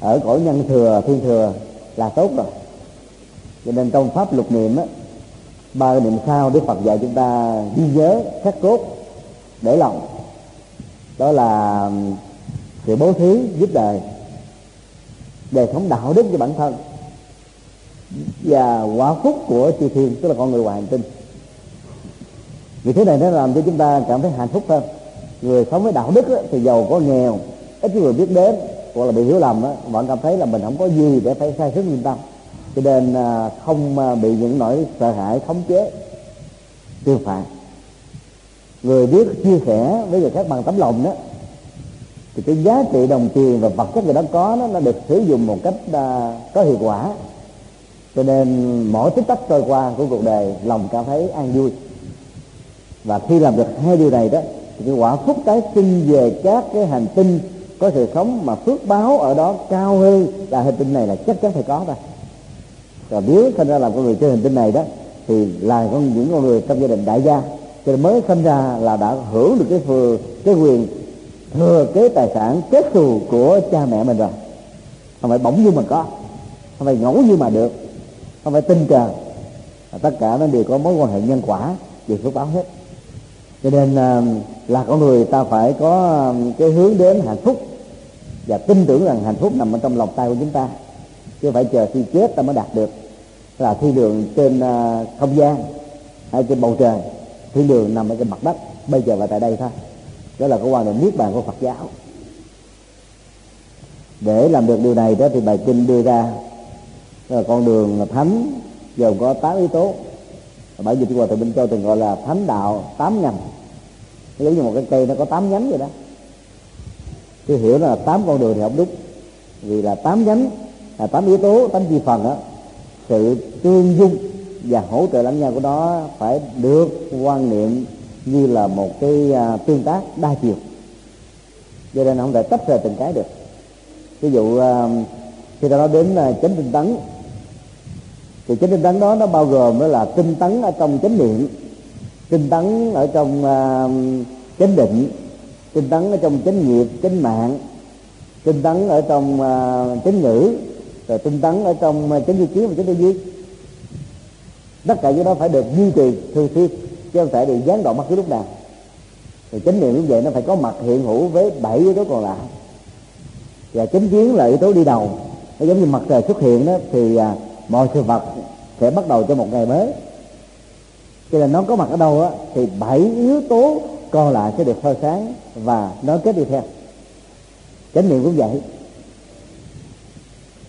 ở cõi nhân thừa, thiên thừa là tốt rồi. Cho nên trong pháp lục niệm á ba cái niệm sau đức phật dạy chúng ta ghi nhớ khắc cốt để lòng. Đó là sự bố thí giúp đời đời sống đạo đức cho bản thân và quả phúc của chư thiên tức là con người ngoài hành tinh. Vì thế này nó làm cho chúng ta cảm thấy hạnh phúc hơn. Người sống với đạo đức đó, thì giàu có nghèo ít người biết đến hoặc là bị hiểu lầm đó, vẫn cảm thấy là mình không có gì để phải sai sức nhân tâm cho nên à, không à, bị những nỗi sợ hãi khống chế. Tiêu phạt. Người biết chia sẻ với người khác bằng tấm lòng đó thì cái giá trị đồng tiền và vật chất người đó có nó, nó được sử dụng một cách à, có hiệu quả. Cho nên mỗi tích tắc trôi qua của cuộc đời lòng cảm thấy an vui. Và khi làm được hai điều này đó thì cái quả phúc tái sinh về các cái hành tinh có sự sống mà phước báo ở đó cao hơn là hành tinh này là chắc chắn phải có thôi và nếu sinh ra làm con người trên hành tinh này đó, thì là con, những con người trong gia đình đại gia, cho nên mới sinh ra là đã hưởng được cái vừa, cái quyền thừa kế tài sản, kết xù của cha mẹ mình rồi. Không phải bỗng như mà có, không phải ngẫu như mà được, không phải tin cờ. tất cả nó đều có mối quan hệ nhân quả về phước báo hết. Cho nên à, là con người ta phải có à, cái hướng đến hạnh phúc và tin tưởng rằng hạnh phúc nằm ở trong lòng tay của chúng ta, chứ phải chờ khi chết ta mới đạt được là thiên đường trên à, không gian hay trên bầu trời. Thiên đường nằm ở trên mặt đất, bây giờ và tại đây thôi. Đó là cái quan niệm niết bàn của phật giáo. Để làm được điều này đó thì bài kinh đưa ra là con đường thánh, gồm có tám yếu tố. Bởi vì hòa thượng minh châu từng gọi là thánh đạo tám ngành giống như một cái cây nó có tám nhánh vậy đó. Tôi hiểu là tám con đường thì không đúng. Vì là tám nhánh, là tám yếu tố, tám chi phần đó sự tương dung và hỗ trợ lẫn nhau của đó phải được quan niệm như là một cái à, tương tác đa chiều. Cho nên không thể tách rời từng cái được. Ví dụ à, khi ta nói đến à, chánh tinh tấn, thì chánh tinh tấn đó nó bao gồm đó là tinh tấn ở trong chánh niệm, tinh tấn ở trong chánh định, tinh tấn ở trong chánh nghiệp, chánh mạng, tinh tấn ở trong chánh ngữ rồi tinh tấn ở trong chánh duy kiến và chánh tư duy tất cả những đó phải được duy trì thường xuyên chứ không thể bị gián đoạn bất cứ lúc nào. Thì chánh niệm như vậy nó phải có mặt hiện hữu với bảy yếu tố còn lại. Và chánh kiến là yếu tố đi đầu. Nó giống như mặt trời xuất hiện đó thì à, mọi sự vật sẽ bắt đầu cho một ngày mới. Cho nên nó có mặt ở đâu á thì bảy yếu tố còn lại sẽ được soi sáng và nó kết đi theo. Chánh niệm cũng vậy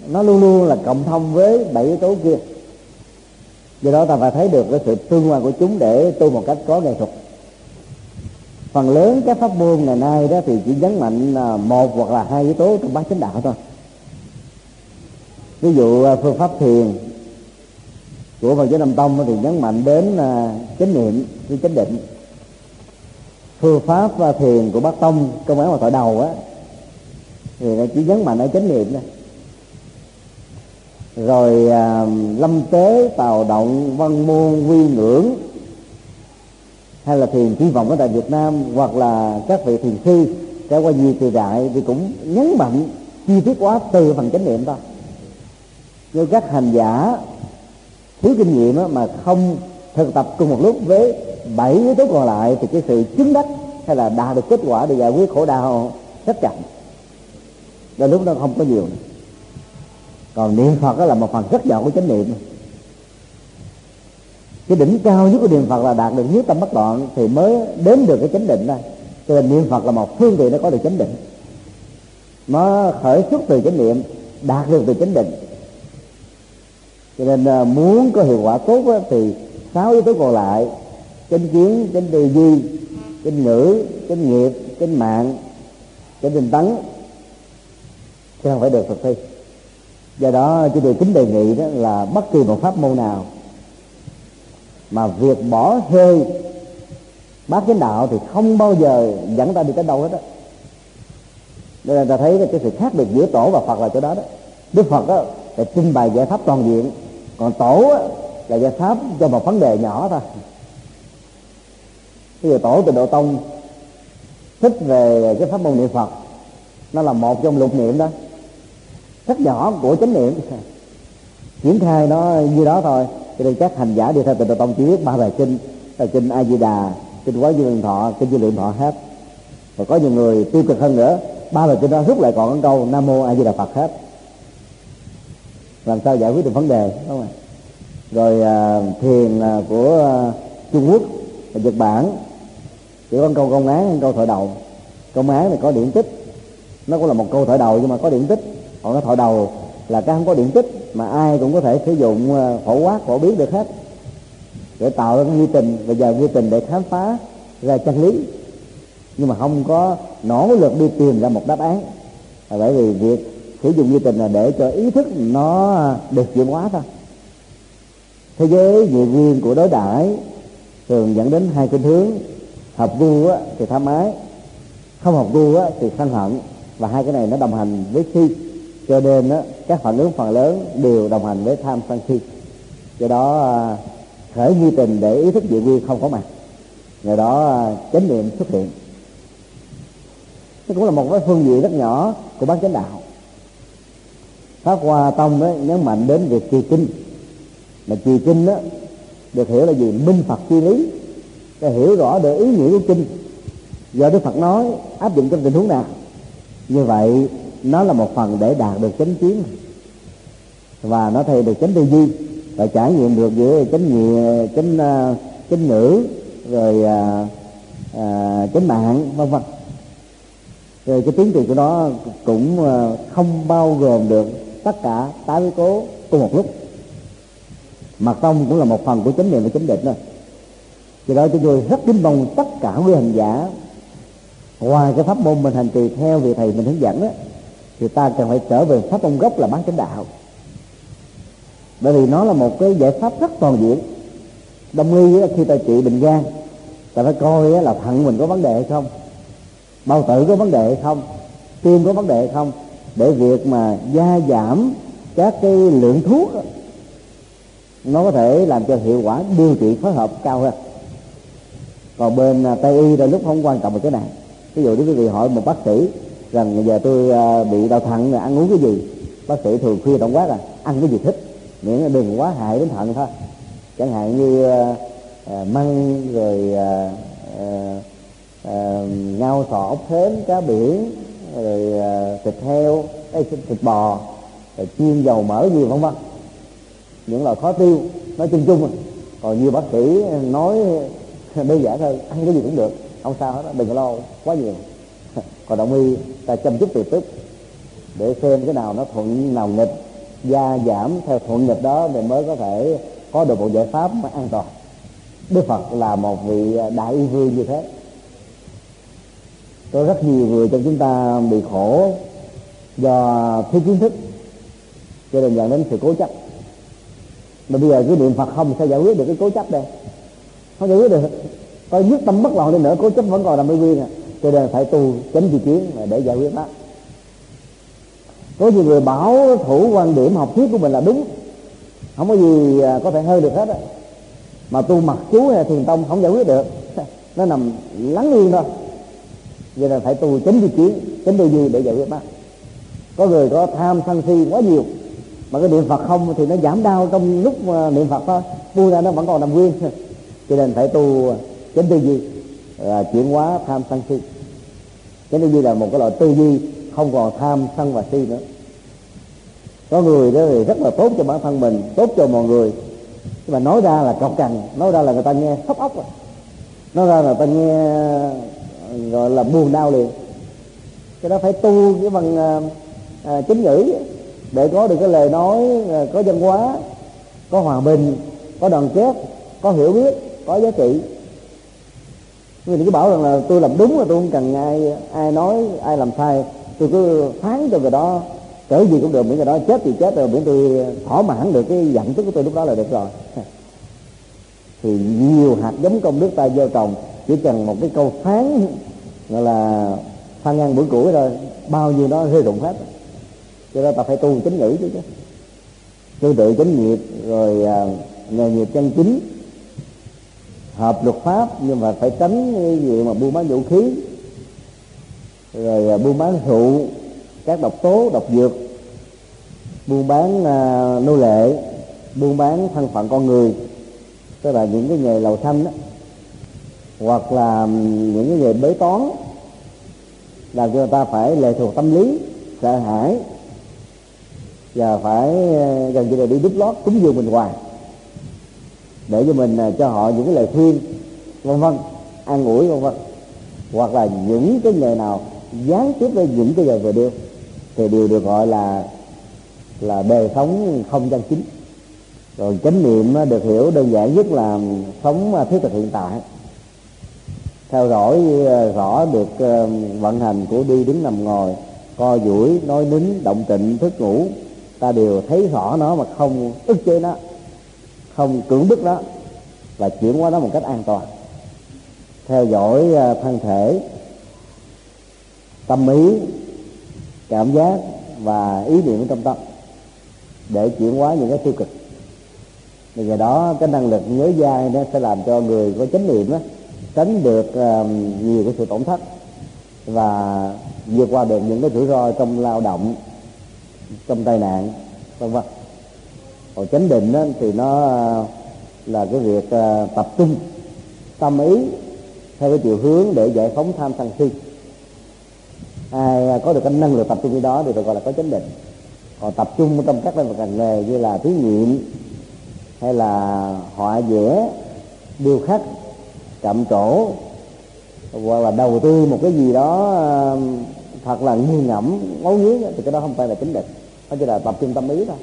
nó luôn luôn là cộng thông với bảy yếu tố kia. Do đó ta phải thấy được cái sự tương quan của chúng để tu một cách có nghệ thuật. Phần lớn các pháp môn ngày nay đó thì chỉ nhấn mạnh một hoặc là hai yếu tố trong bát chánh đạo thôi. Ví dụ à, phương pháp thiền của Phật giáo Nam Tông thì nhấn mạnh đến à, chánh niệm với chánh định. Phương pháp à, thiền của bát Tông, công án và thoại đầu á, thì nó chỉ nhấn mạnh ở chánh niệm thôi rồi à, lâm tế tào động văn môn quy ngưỡng hay là thiền hy vọng ở tại Việt Nam hoặc là các vị thiền sư trải qua nhiều thời đại thì cũng nhấn mạnh chi tiết quá từ phần chánh niệm thôi như các hành giả thiếu kinh nghiệm đó, mà không thực tập cùng một lúc với bảy yếu tố còn lại thì cái sự chứng đắc hay là đạt được kết quả để giải quyết khổ đau rất chậm. Là lúc đó không có nhiều nữa còn niệm phật đó là một phần rất nhỏ của chánh niệm. Cái đỉnh cao nhất của niệm phật là đạt được nhất tâm bất loạn thì mới đến được cái chánh định đây cho nên niệm phật là một phương tiện để có được chánh định. Nó khởi xuất từ chánh niệm đạt được từ chánh định. Cho nên à, muốn có hiệu quả tốt đó, thì sáu yếu tố còn lại chánh kiến chánh tư duy chánh ngữ chánh nghiệp chánh mạng chánh tinh tấn sẽ không phải được thực thi do đó, chúng tôi kính đề nghị đó là bất kỳ một pháp môn nào mà việc bỏ hơi bác chánh đạo thì không bao giờ dẫn ta đi tới đâu hết đó nên là ta thấy cái sự khác biệt giữa tổ và phật là chỗ đó đó. Đức phật đó là trình bày giải pháp toàn diện, còn tổ á, là giải pháp cho một vấn đề nhỏ thôi. Bây giờ tổ từ độ tông, thích về cái pháp môn niệm phật, nó là một trong lục niệm đó rất nhỏ của chánh niệm. Triển khai nó như đó thôi. Cho nên các hành giả đi theo tịnh độ tông chỉ biết ba bài kinh. Là kinh a di đà kinh quán dương thọ kinh dương lượng thọ hết. Và có nhiều người tiêu cực hơn nữa. Ba bài kinh đó rút lại còn câu nam mô a di đà phật hết. Làm sao giải quyết được vấn đề đúng không rồi à, thiền à, của à, trung quốc và nhật bản. Chỉ có câu công án câu thoại đầu. Công án này có điển tích. Nó cũng là một câu thoại đầu nhưng mà có điển tích còn cái thoại đầu là cái không có điện tích mà ai cũng có thể sử dụng ờ, phổ quát phổ biến được hết. Để tạo ra cái nghi tình và giờ nghi tình để khám phá ra chân lý. Nhưng mà không có nỗ lực đi tìm ra một đáp án. Là bởi vì việc sử dụng nghi tình là để cho ý thức nó được chuyển hóa thôi. Thế giới về nguyên của đối đãi thường dẫn đến hai cái hướng. Hợp gu á, thì tham ái. Không hợp gu á, thì sân hận. Và hai cái này nó đồng hành với si cho nên đó, các phản ứng phần lớn đều đồng hành với tham sân si. Do đó à, khởi nhi tình để ý thức dị quy không có mặt. Nhờ đó à, chánh niệm xuất hiện. Nó cũng là một cái phương diện rất nhỏ của bán chánh đạo. Pháp hoa tông đó nhấn mạnh đến việc trì kinh. Mà trì kinh đó được hiểu là gì? Minh phật chi lý. Để hiểu rõ được ý nghĩa của kinh. Do đức phật nói áp dụng trong tình huống nào? Như vậy nó là một phần để đạt được chánh kiến. Và nó thay được chánh tư duy và trải nghiệm được giữa chánh nhị chánh ờ, chánh ngữ rồi à, à, chánh mạng vân vân. Rồi cái tiến trình của nó cũng không bao gồm được tất cả tám yếu tố cùng một lúc. Mặt tông cũng là một phần của chánh niệm và chánh định thôi. Do đó chúng tôi rất kính mong tất cả quý hành giả ngoài cái pháp môn mình hành trì theo vị thầy mình hướng dẫn đó, thì ta cần phải trở về pháp môn gốc là bán chánh đạo. Bởi vì nó là một cái giải pháp rất toàn diện. Đồng y khi ta trị bệnh gan, ta phải coi là thận mình có vấn đề hay không, bao tử có vấn đề hay không, tim có vấn đề hay không, để việc mà gia giảm các cái lượng thuốc nó có thể làm cho hiệu quả điều trị phối hợp cao hơn. Còn bên à, tây y là lúc không quan trọng về cái này. Ví dụ nếu quý vị hỏi một bác sĩ rằng giờ tôi à, bị đau thận ăn uống cái gì? Bác sĩ thường khuyên tổng quát là ăn cái gì thích? Miễn là đừng quá hại đến thận thôi. Chẳng hạn như à, à măng rồi à, à, à, ngao sò ốc hến cá biển rồi à, thịt heo thịt bò rồi chiên dầu mỡ gì vân vân. Những loại khó tiêu nói chung chung. Còn nhiều bác sĩ nói đơn giản thôi ăn cái gì cũng được không sao hết đừng có lo quá nhiều còn động y, ta chăm chút từ tức để xem cái nào nó thuận nào nghịch, gia giảm theo thuận nghịch đó để mới có thể có được một giải pháp an toàn. Đức phật là một vị đại y vương như thế. Có rất nhiều người trong chúng ta bị khổ do thiếu kiến thức, cho nên dẫn đến sự cố chấp. Mà bây giờ cái niệm phật không, sao giải quyết được cái cố chấp đây? Không giải quyết được. Có nhất tâm bất loạn đi nữa, cố chấp vẫn còn là ở nguyên à cho nên phải tu chánh di kiến để giải quyết đó có nhiều người bảo thủ quan điểm học thuyết của mình là đúng. Không có gì à, có thể hơn được hết á. Mà tu mặc chú hay thiền tông không giải quyết được. Nó nằm lắng yên thôi. Vậy là phải tu chánh di kiến, chánh tư duy để giải quyết đó. có người có tham sân si quá nhiều, mà cái niệm phật không thì nó giảm đau trong lúc niệm phật thôi. Tu ra nó vẫn còn nằm nguyên. Cho nên phải tu chánh tư duy là chuyển hóa tham sân si. Cái tư duy là một cái loại tư duy không còn tham sân và si nữa. Có người đó thì rất là tốt cho bản thân mình tốt cho mọi người. Nhưng mà nói ra là cọc cằn nói ra là người ta nghe sốc ốc rồi. Nói ra là người ta nghe gọi là buồn đau liền. Cái đó phải tu cái bằng à, à, chính ngữ để có được cái lời nói à, có văn hóa có hòa bình có đoàn kết có hiểu biết có giá trị người đừng có bảo rằng là tôi làm đúng là tôi không cần ai ai nói, ai làm sai. Tôi cứ phán cho người đó, cỡ gì cũng được, miễn người đó chết thì chết rồi, miễn tôi thỏa mãn được cái giận tức của tôi lúc đó là được rồi. Thì nhiều hạt giống công đức ta gieo trồng, chỉ cần một cái câu phán, gọi là, phan ngăn bữa củi rồi bao nhiêu đó rơi rụng hết. Cho nên ta phải tu chính ngữ chứ chứ. Tương tự chánh nghiệp, rồi à, nghề nghiệp chân chính hợp luật pháp nhưng mà phải tránh cái gì mà buôn bán vũ khí. Rồi à, buôn bán rượu các độc tố độc dược. Buôn bán à, nô lệ. Buôn bán thân phận con người. Tức là những cái nghề lầu xanh đó. Hoặc là những cái nghề bế toán. Làm cho người ta phải lệ thuộc tâm lý sợ hãi. Và phải à, gần như là đi đút lót cúng dường mình hoài để cho mình à, cho họ những cái lời khuyên, vân vân, an ủi, vân vân. Hoặc là những cái nghề nào gián tiếp với những cái giờ vừa đêm thì đều được gọi là là đời sống không chân chính. Rồi chánh niệm được hiểu đơn giản nhất là sống à, thiết thực hiện tại. Theo dõi à, rõ được vận hành của đi đứng nằm ngồi, co duỗi, nói nín, động tịnh thức ngủ, ta đều thấy rõ nó mà không ức chế nó không cưỡng bức nó và chuyển hóa nó một cách an toàn. Theo dõi à, thân thể tâm ý cảm giác và ý niệm trong tâm để chuyển hóa những cái tiêu cực. Thì vậy đó cái năng lực nhớ dai nó sẽ làm cho người có chánh niệm đó, tránh được uh, nhiều cái sự tổn thất và vượt qua được những cái rủi ro trong lao động trong tai nạn vân vân còn chánh định đó, thì nó à, là cái việc à, tập trung tâm ý theo cái chiều hướng để giải phóng tham sân si. Ai à, có được cái năng lực tập trung cái đó thì được gọi là có chánh định. Còn tập trung trong các lĩnh vực ngành nghề như là thí nghiệm hay là họa vẽ điêu khắc chậm trổ hoặc là đầu tư một cái gì đó thật là nghiêng ngẫm ngấu nghiến thì cái đó không phải là chính định. Nó chỉ là tập trung tâm ý thôi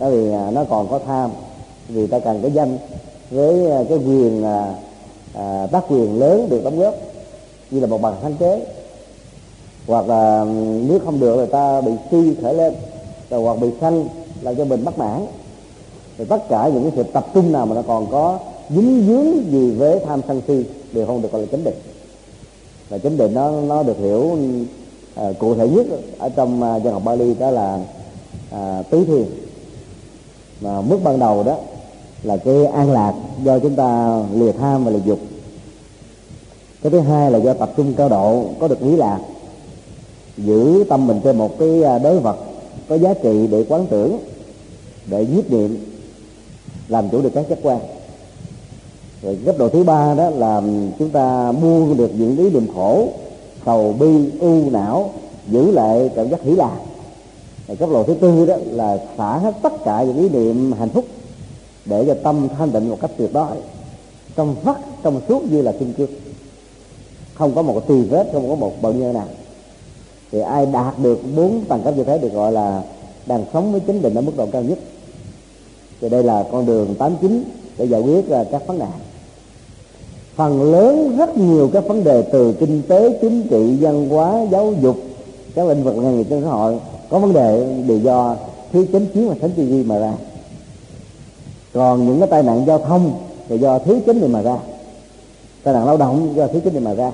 bởi vì à, nó còn có tham vì ta cần cái danh với à, cái quyền à, à, tác quyền lớn được đóng góp như là một bằng sáng chế. Hoặc là nếu không được người ta bị suy khởi lên rồi hoặc bị sanh làm cho mình bất mãn. Thì tất cả những cái sự tập trung nào mà nó còn có dính dướng gì với tham sân si đều không được gọi là chánh định. Và chánh định nó nó được hiểu à, cụ thể nhất ở trong uh, dân học Bali đó là à, tứ thiền mà mức ban đầu đó là cái an lạc do chúng ta lìa tham và lìa dục. Cái thứ hai là do tập trung cao độ, có được ý lạc. Giữ tâm mình trên một cái à, đối vật có giá trị để quán tưởng, để nhiếp niệm, làm chủ được các giác quan. Rồi cấp độ thứ ba đó là chúng ta buông được những ý niệm khổ, sầu bi, u não, giữ lại cảm giác hỷ lạc cấp độ thứ tư đó là xả hết tất cả những ý niệm hạnh phúc để cho tâm thanh tịnh một cách tuyệt đối. Trong vắt, trong suốt như là kim cương. Không có một tì vết, không có một bận nhơ nào. Thì ai đạt được bốn tầng cấp như thế được gọi là đang sống với chính định ở mức độ cao nhất. Thì đây là con đường tám chín để giải quyết à, các vấn nạn phần lớn rất nhiều các vấn đề từ kinh tế, chính trị, văn hóa, giáo dục, các lĩnh vực nghề nghiệp trong xã hội có vấn đề đều do thiếu chánh kiến và thánh tư duy mà ra. Còn những cái tai nạn giao thông là do thiếu chánh niệm mà ra. Tai nạn lao động do thiếu chánh niệm mà ra.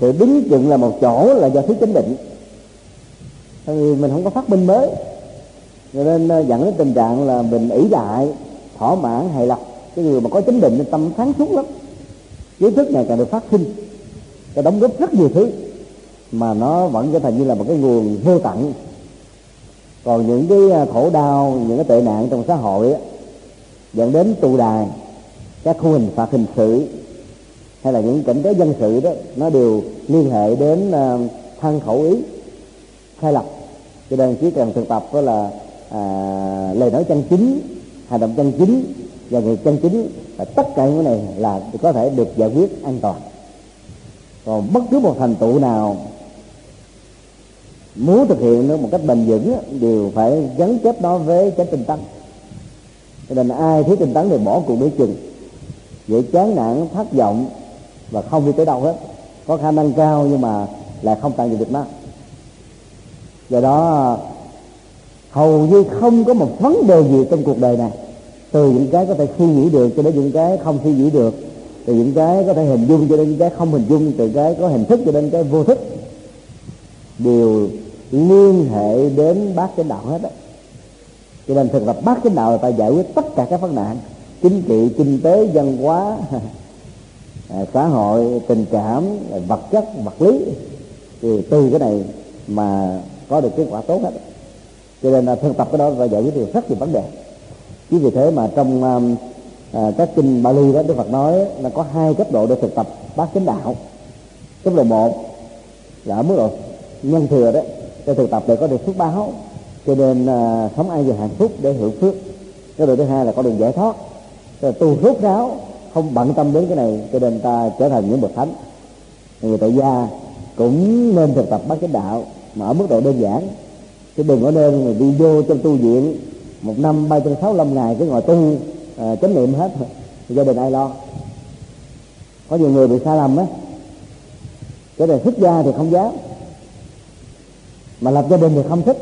Sự đứng chừng là một chỗ là do thiếu chánh định. Thì mình không có phát minh mới. Cho nên ờ, dẫn đến tình trạng là mình ỷ lại, thỏa mãn hài lòng. Cái người mà có chánh định tâm sáng suốt lắm. Kiến thức này càng được phát sinh. Cái đóng góp rất nhiều thứ mà nó vẫn trở thành như là một cái nguồn vô tận. Còn những cái à, khổ đau những cái tệ nạn trong xã hội á, dẫn đến tù đài các khu hình phạt hình sự hay là những cảnh giới dân sự đó nó đều liên hệ đến à, thân khẩu ý khai lập. Cho nên chỉ cần thực tập đó là à, lời nói chân chính hành động chân chính và người chân chính và tất cả những cái này là có thể được giải quyết an toàn. Còn bất cứ một thành tựu nào muốn thực hiện nó một cách bền vững đều phải gắn kết nó với cái tinh tấn. Cho nên ai thiếu tinh tấn thì bỏ cuộc đối chừng. Dễ chán nản, thất vọng và không đi tới đâu hết. Có khả năng cao nhưng mà lại không tận dụng được nó do đó, hầu như không có một vấn đề gì trong cuộc đời này. Từ những cái có thể suy nghĩ được cho đến những cái không suy nghĩ được. Từ những cái có thể hình dung cho đến những cái không hình dung. Từ cái có hình thức cho đến cái vô thức. Đều liên hệ đến bát chánh đạo hết á. Cho nên thực tập bát chánh đạo là ta giải quyết tất cả các vấn nạn chính trị kinh tế văn hóa à, xã hội tình cảm vật chất vật lý. Thì từ cái này mà có được kết quả tốt hết cho nên là thực tập cái đó và giải quyết được rất nhiều vấn đề. Chính vì thế mà trong um, à, các kinh Bali đó Đức Phật nói là có hai cấp độ để thực tập bát chánh đạo. Cấp độ một là ở mức độ nhân thừa đấy cái thực tập để có được phước báo. Cho nên à, sống ai về hạnh phúc để hưởng phước. Cái điều thứ hai là có đường giải thoát. Rồi tu rốt ráo không bận tâm đến cái này cho nên ta trở thành những bậc thánh. Người tại gia cũng nên thực tập bát chánh đạo mà ở mức độ đơn giản. Chứ đừng có nên người đi vô trong tu viện một năm ba trăm sáu mươi ngày cứ ngồi tu à, chánh niệm hết. Gia đình ai lo? Có nhiều người bị sai lầm á. Cái này xuất gia thì không dám mà lập gia đình thì không thích.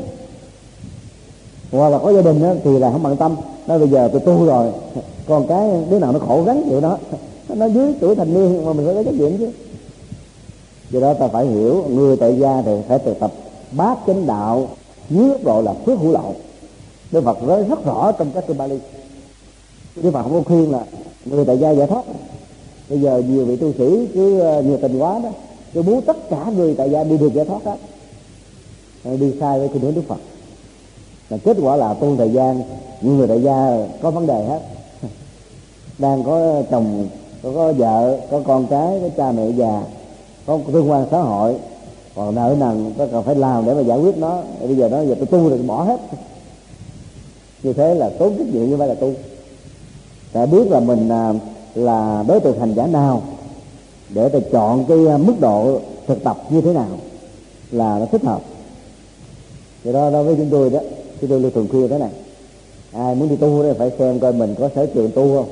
Hoặc là có gia đình đó, thì là không bận tâm. Nói bây giờ tôi tu rồi còn cái đứa nào nó khổ gắn chịu đó nó dưới tuổi thành niên mà mình phải có trách nhiệm chứ. Do đó ta phải hiểu người tại gia thì phải thực tập bát chánh đạo dưới góc độ là phước hữu lậu Đức Phật nói rất rõ trong các kinh Bali. Đức Phật không có khuyên là người tại gia giải thoát. Bây giờ nhiều vị tu sĩ cứ ờ, nhiều tình quá đó cứ muốn tất cả người tại gia đi được giải thoát hết. Ờ, đi sai với kinh hướng đức phật. Và kết quả là tu thời gian những người đại gia có vấn đề hết. Đang có chồng có, có vợ có con cái có cha mẹ già có tương quan xã hội. Còn nợ nần có cần phải làm để mà giải quyết nó. Bây giờ nó giờ tôi tu rồi bỏ hết. Như thế là tốn trách nhiệm như vậy là tu. Đã biết là mình là, là đối tượng hành giả nào để ta chọn cái mức độ thực tập như thế nào là nó thích hợp thì đó đối với chúng tôi đó. Chúng tôi luôn thường khuyên thế này. Ai muốn đi tu thì phải xem coi mình có sở trường tu không.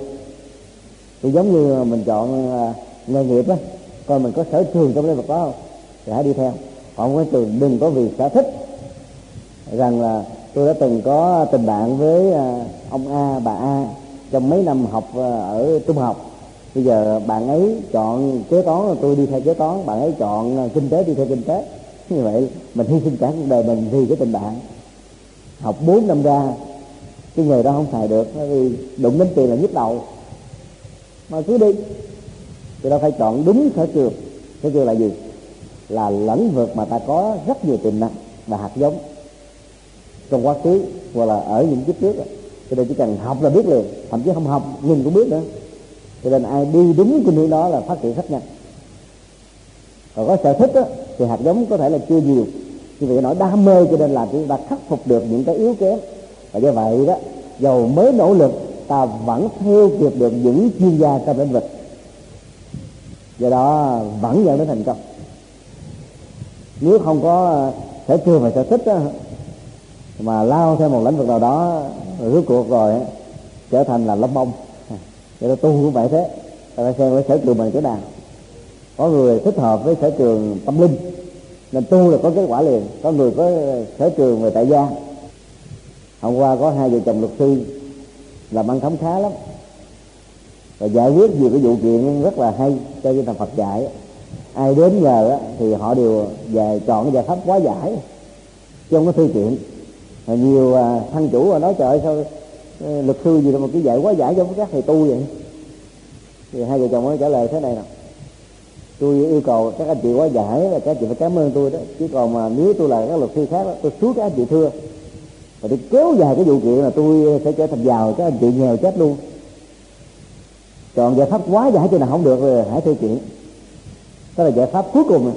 Thì giống như mình chọn à, nghề nghiệp á coi mình có sở trường trong lĩnh vực đó không, thì hãy đi theo. Còn cái trường đừng có vì sở thích rằng là tôi đã từng có tình bạn với à, ông A, bà A trong mấy năm học à, ở trung học. Bây giờ bạn ấy chọn kế toán, tôi đi theo kế toán, bạn ấy chọn kinh tế, đi theo kinh tế như vậy mình hy sinh cả cuộc đời mình vì cái tình bạn. Học 4 năm ra cái nghề đó không xài được nó vì đụng đến tiền là nhức đầu. Mà cứ đi thì đâu phải chọn đúng sở trường sở trường là gì? Là lĩnh vực mà ta có rất nhiều tiềm năng và hạt giống. Trong quá khứ hoặc là ở những kiếp trước cho nên chỉ cần học là biết liền thậm chí không học nhìn cũng biết nữa. Cho nên ai đi đúng cái hướng đó là phát triển rất nhanh. Còn có sở thích đó, thì hạt giống có thể là chưa nhiều. Nhưng vậy nỗi đam mê cho nên là chúng ta khắc phục được những cái yếu kém. Và do vậy đó dầu mới nỗ lực ta vẫn theo kịp được những chuyên gia trong lĩnh vực. Do đó vẫn dẫn đến thành công. Nếu không có sở trường và sở thích đó, mà lao theo một lĩnh vực nào đó rốt cuộc rồi trở thành là lông bông. Cho nên tu cũng vậy thế. Ta phải xem cái sở trường mình cái nào có người thích hợp với sở trường tâm linh, nên tu là có kết quả liền. Có người có sở trường về tại gia. Hôm qua có hai vợ chồng luật sư làm ăn khám khá lắm. Và giải quyết nhiều cái vụ kiện rất là hay cho cái thằng Phật dạy. Ai đến nhờ thì họ đều về chọn cái giải pháp quá giải trong cái thư kiện. Và nhiều à, thân chủ nói, trời ơi, sao ờ, luật sư gì đâu mà cứ dạy quá giải cho các thầy tu vậy? Thì hai vợ chồng mới trả lời thế này nè tôi yêu cầu các anh chị quá giải là các anh chị phải cảm ơn tôi đó. Chứ còn mà nếu tôi là các luật sư khác đó, tôi xuống các anh chị thưa. Và tôi kéo dài cái vụ kiện là tôi sẽ trở thành giàu các anh chị nghèo chết luôn. Còn giải pháp quá giải cho nào không được rồi hãy thư kiện đó là giải pháp cuối cùng. Này.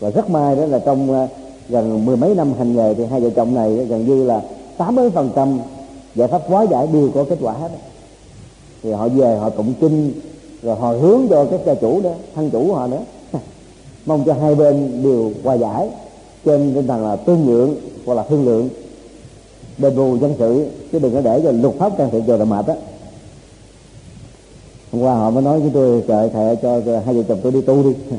và rất may đó là trong à, gần mười mấy năm hành nghề thì hai vợ chồng này gần như là tám mươi phần trăm giải pháp quá giải đều có kết quả hết. Thì họ về họ tụng kinh rồi họ hướng cho các gia chủ đó thân chủ họ nữa mong cho hai bên đều hòa giải. Trên tinh thần là tương nhượng hoặc là thương lượng. Đền bù dân sự chứ đừng có để cho luật pháp can thiệp vào là mệt á. Hôm qua họ mới nói với tôi trời thầy cho hai vợ chồng tôi đi tu đi.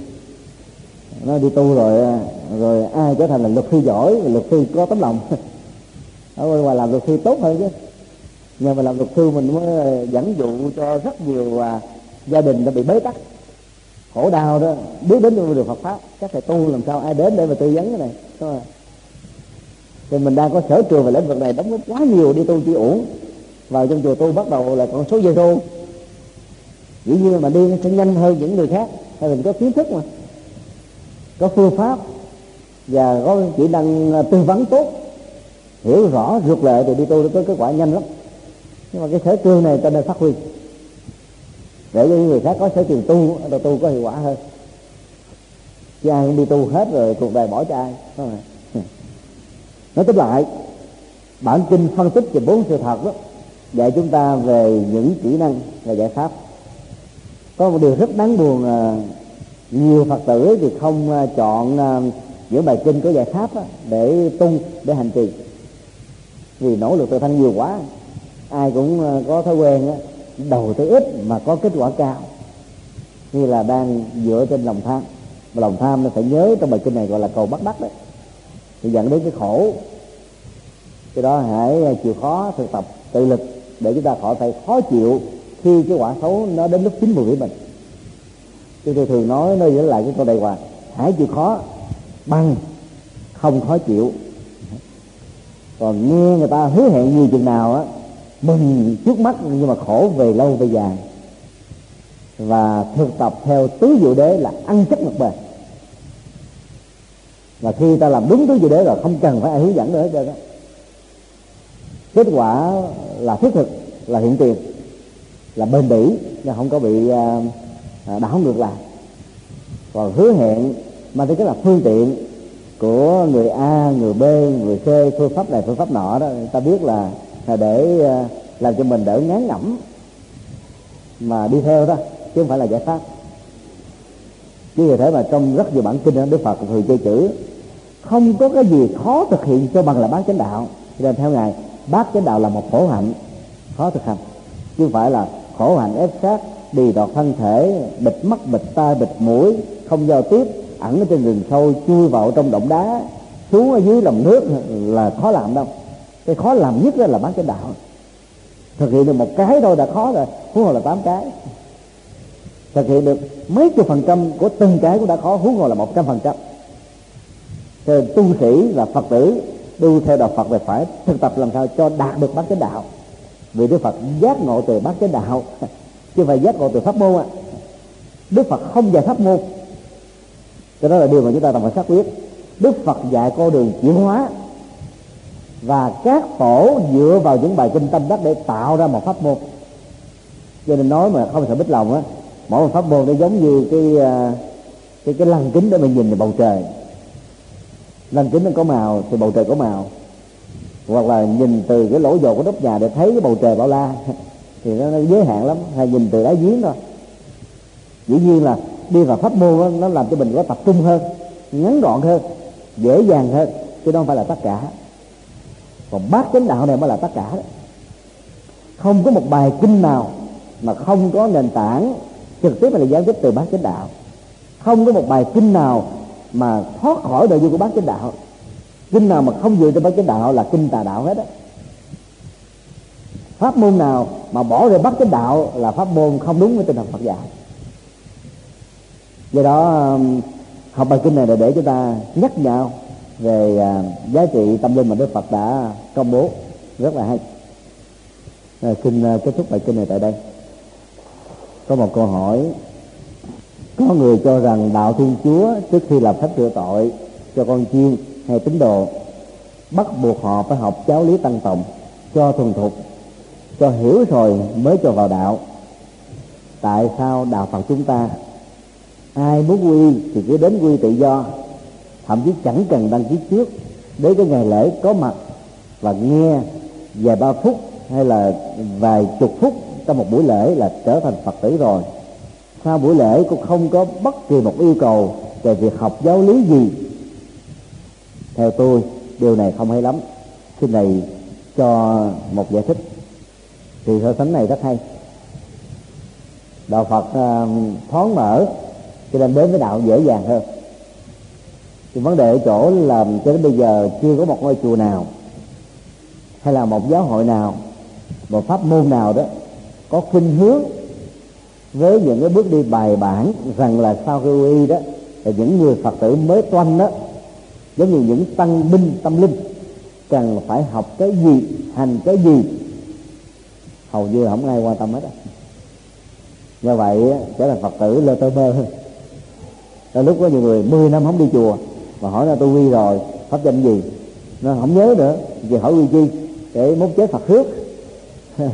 Nó đi tu rồi à, rồi ai trở thành là luật sư giỏi luật sư có tấm lòng. Ở bên ngoài làm luật sư tốt hơn chứ. Nhờ mà làm luật sư mình mới à, dẫn dụ cho rất nhiều à, gia đình đã bị bế tắc. Khổ đau đó. Biết đến được Phật pháp. Các thầy tu làm sao ai đến để mà tư vấn cái này? Đúng không? thì mình đang có sở trường về lĩnh vực này đóng góp quá nhiều đi tu chỉ uổng. Vào trong chùa tu bắt đầu là con số zero dĩ nhiên mà đi nó sẽ nhanh hơn những người khác. Hay mình có kiến thức mà. Có phương pháp. Và có kỹ năng à, tư vấn tốt. Hiểu rõ, rượt lệ thì đi tu nó có kết quả nhanh lắm. Nhưng mà cái sở trường này ta nên phát huy để cho những người khác có sở trường tu đầu tu có hiệu quả hơn. Chứ ai đi tu hết rồi cuộc đời bỏ cho ai không nói tóm lại, bản kinh phân tích về bốn sự thật đó, dạy chúng ta về những kỹ năng và giải pháp. Có một điều rất đáng buồn là nhiều phật tử thì không à, chọn à, những bài kinh có giải pháp để tu, để hành trì. Vì nỗ lực tự thân nhiều quá, ai cũng à, có thói quen đầu tư ít mà có kết quả cao. Như là đang dựa trên lòng tham. Và lòng tham nó phải nhớ trong bài kinh này gọi là cầu bắt đắc đấy. Thì dẫn đến cái khổ. Cái đó hãy chịu khó thực tập tự lực để chúng ta khỏi phải khó chịu khi cái quả xấu nó đến lúc chín mùi với mình. Chứ tôi thường nói nơi lại cái câu đầy hoàng, hãy chịu khó bằng không khó chịu. Còn nghe người ta hứa hẹn nhiều chừng nào á mừng trước mắt nhưng mà khổ về lâu về dài. Và thực tập theo tứ diệu đế là ăn chắc mặt bền. Và khi ta làm đúng tứ diệu đế rồi không cần phải ai hướng dẫn nữa hết trơn á. Kết quả là thiết thực là hiện tiền là bền bỉ nhưng không có bị à, à, đảo ngược lại. Còn hứa hẹn mà tính cái là phương tiện của người A, người B, người C, phương pháp này, phương pháp nọ đó, ta biết là để ờ, làm cho mình đỡ ngán ngẩm mà đi theo đó, chứ không phải là giải pháp. Chứ vì thế mà trong rất nhiều bản kinh Đức Phật thường chơi chữ không có cái gì khó thực hiện cho bằng là bát chánh đạo. Nên theo ngài bát chánh đạo là một khổ hạnh khó thực hành chứ không phải là khổ hạnh ép sát đi đọt thân thể bịt mắt bịt tai bịt mũi không giao tiếp ẩn ở trên rừng sâu chui vào trong động đá xuống ở dưới lòng nước là khó làm đâu cái khó làm nhất là bán chánh đạo. Thực hiện được một cái thôi đã khó rồi, huống hồ là tám cái. Thực hiện được mấy chục phần trăm của từng cái cũng đã khó, huống hồ là một trăm phần trăm. Cho tu sĩ và phật tử tu theo đạo phật thì phải thực tập làm sao cho đạt được bát chánh đạo. Vì đức phật giác ngộ từ bát chánh đạo, chứ không phải giác ngộ từ pháp môn à đức phật không dạy pháp môn. Cho đó là điều mà chúng ta cần phải xác quyết. Đức phật dạy con đường chuyển hóa và các tổ dựa vào những bài kinh tâm đắc để tạo ra một pháp môn. Cho nên nói mà không sợ bích lòng á mỗi một pháp môn nó giống như cái à, cái cái lăng kính để mình nhìn vào bầu trời. Lăng kính nó có màu thì bầu trời có màu. Hoặc là nhìn từ cái lỗ dầu của nóc nhà để thấy cái bầu trời bao la thì nó, nó giới hạn lắm hay nhìn từ đá giếng thôi. Dĩ nhiên là đi vào pháp môn đó, nó làm cho mình có tập trung hơn ngắn gọn hơn dễ dàng hơn chứ không phải là tất cả còn bát chánh đạo này mới là tất cả đó. Không có một bài kinh nào mà không có nền tảng trực tiếp là gián tiếp từ bát chánh đạo. Không có một bài kinh nào mà thoát khỏi nội dung của bát chánh đạo. Kinh nào mà không dựa trên bát chánh đạo là kinh tà đạo hết á. Pháp môn nào mà bỏ rơi bát chánh đạo là pháp môn không đúng với tinh thần Phật dạy do đó học bài kinh này là để chúng ta nhắc nhau về à, giá trị tâm linh mà Đức Phật đã công bố. Rất là hay. Rồi, xin à, kết thúc bài kinh này tại đây. Có một câu hỏi. Có người cho rằng đạo thiên chúa trước khi làm phép rửa tội cho con chiên hay tín đồ, bắt buộc họ phải học giáo lý tăng tòng cho thuần thục, cho hiểu rồi mới cho vào đạo. Tại sao đạo phật chúng ta, ai muốn quy thì cứ đến quy tự do thậm chí chẳng cần đăng ký trước đến cái ngày lễ có mặt và nghe vài ba phút hay là vài chục phút trong một buổi lễ là trở thành phật tử rồi. Sau buổi lễ cũng không có bất kỳ một yêu cầu về việc học giáo lý gì. Theo tôi điều này không hay lắm. Xin này cho một giải thích. Thì so sánh này rất hay. Đạo phật uh, thoáng mở cho nên đến với đạo dễ dàng hơn thì vấn đề ở chỗ là cho đến bây giờ chưa có một ngôi chùa nào hay là một giáo hội nào, một pháp môn nào đó có khuynh hướng với những cái bước đi bài bản rằng là sau khi quy đó là những người phật tử mới toanh đó, giống như những tăng binh, tâm linh, cần phải học cái gì, hành cái gì, hầu như không ai quan tâm hết á. Như vậy trở thành phật tử lơ tơ mơ hơn. Lúc có nhiều người 10 năm không đi chùa mà hỏi là tôi quy rồi, pháp danh gì? Nó không nhớ nữa thì hỏi quy chi, để mốt chế phật khước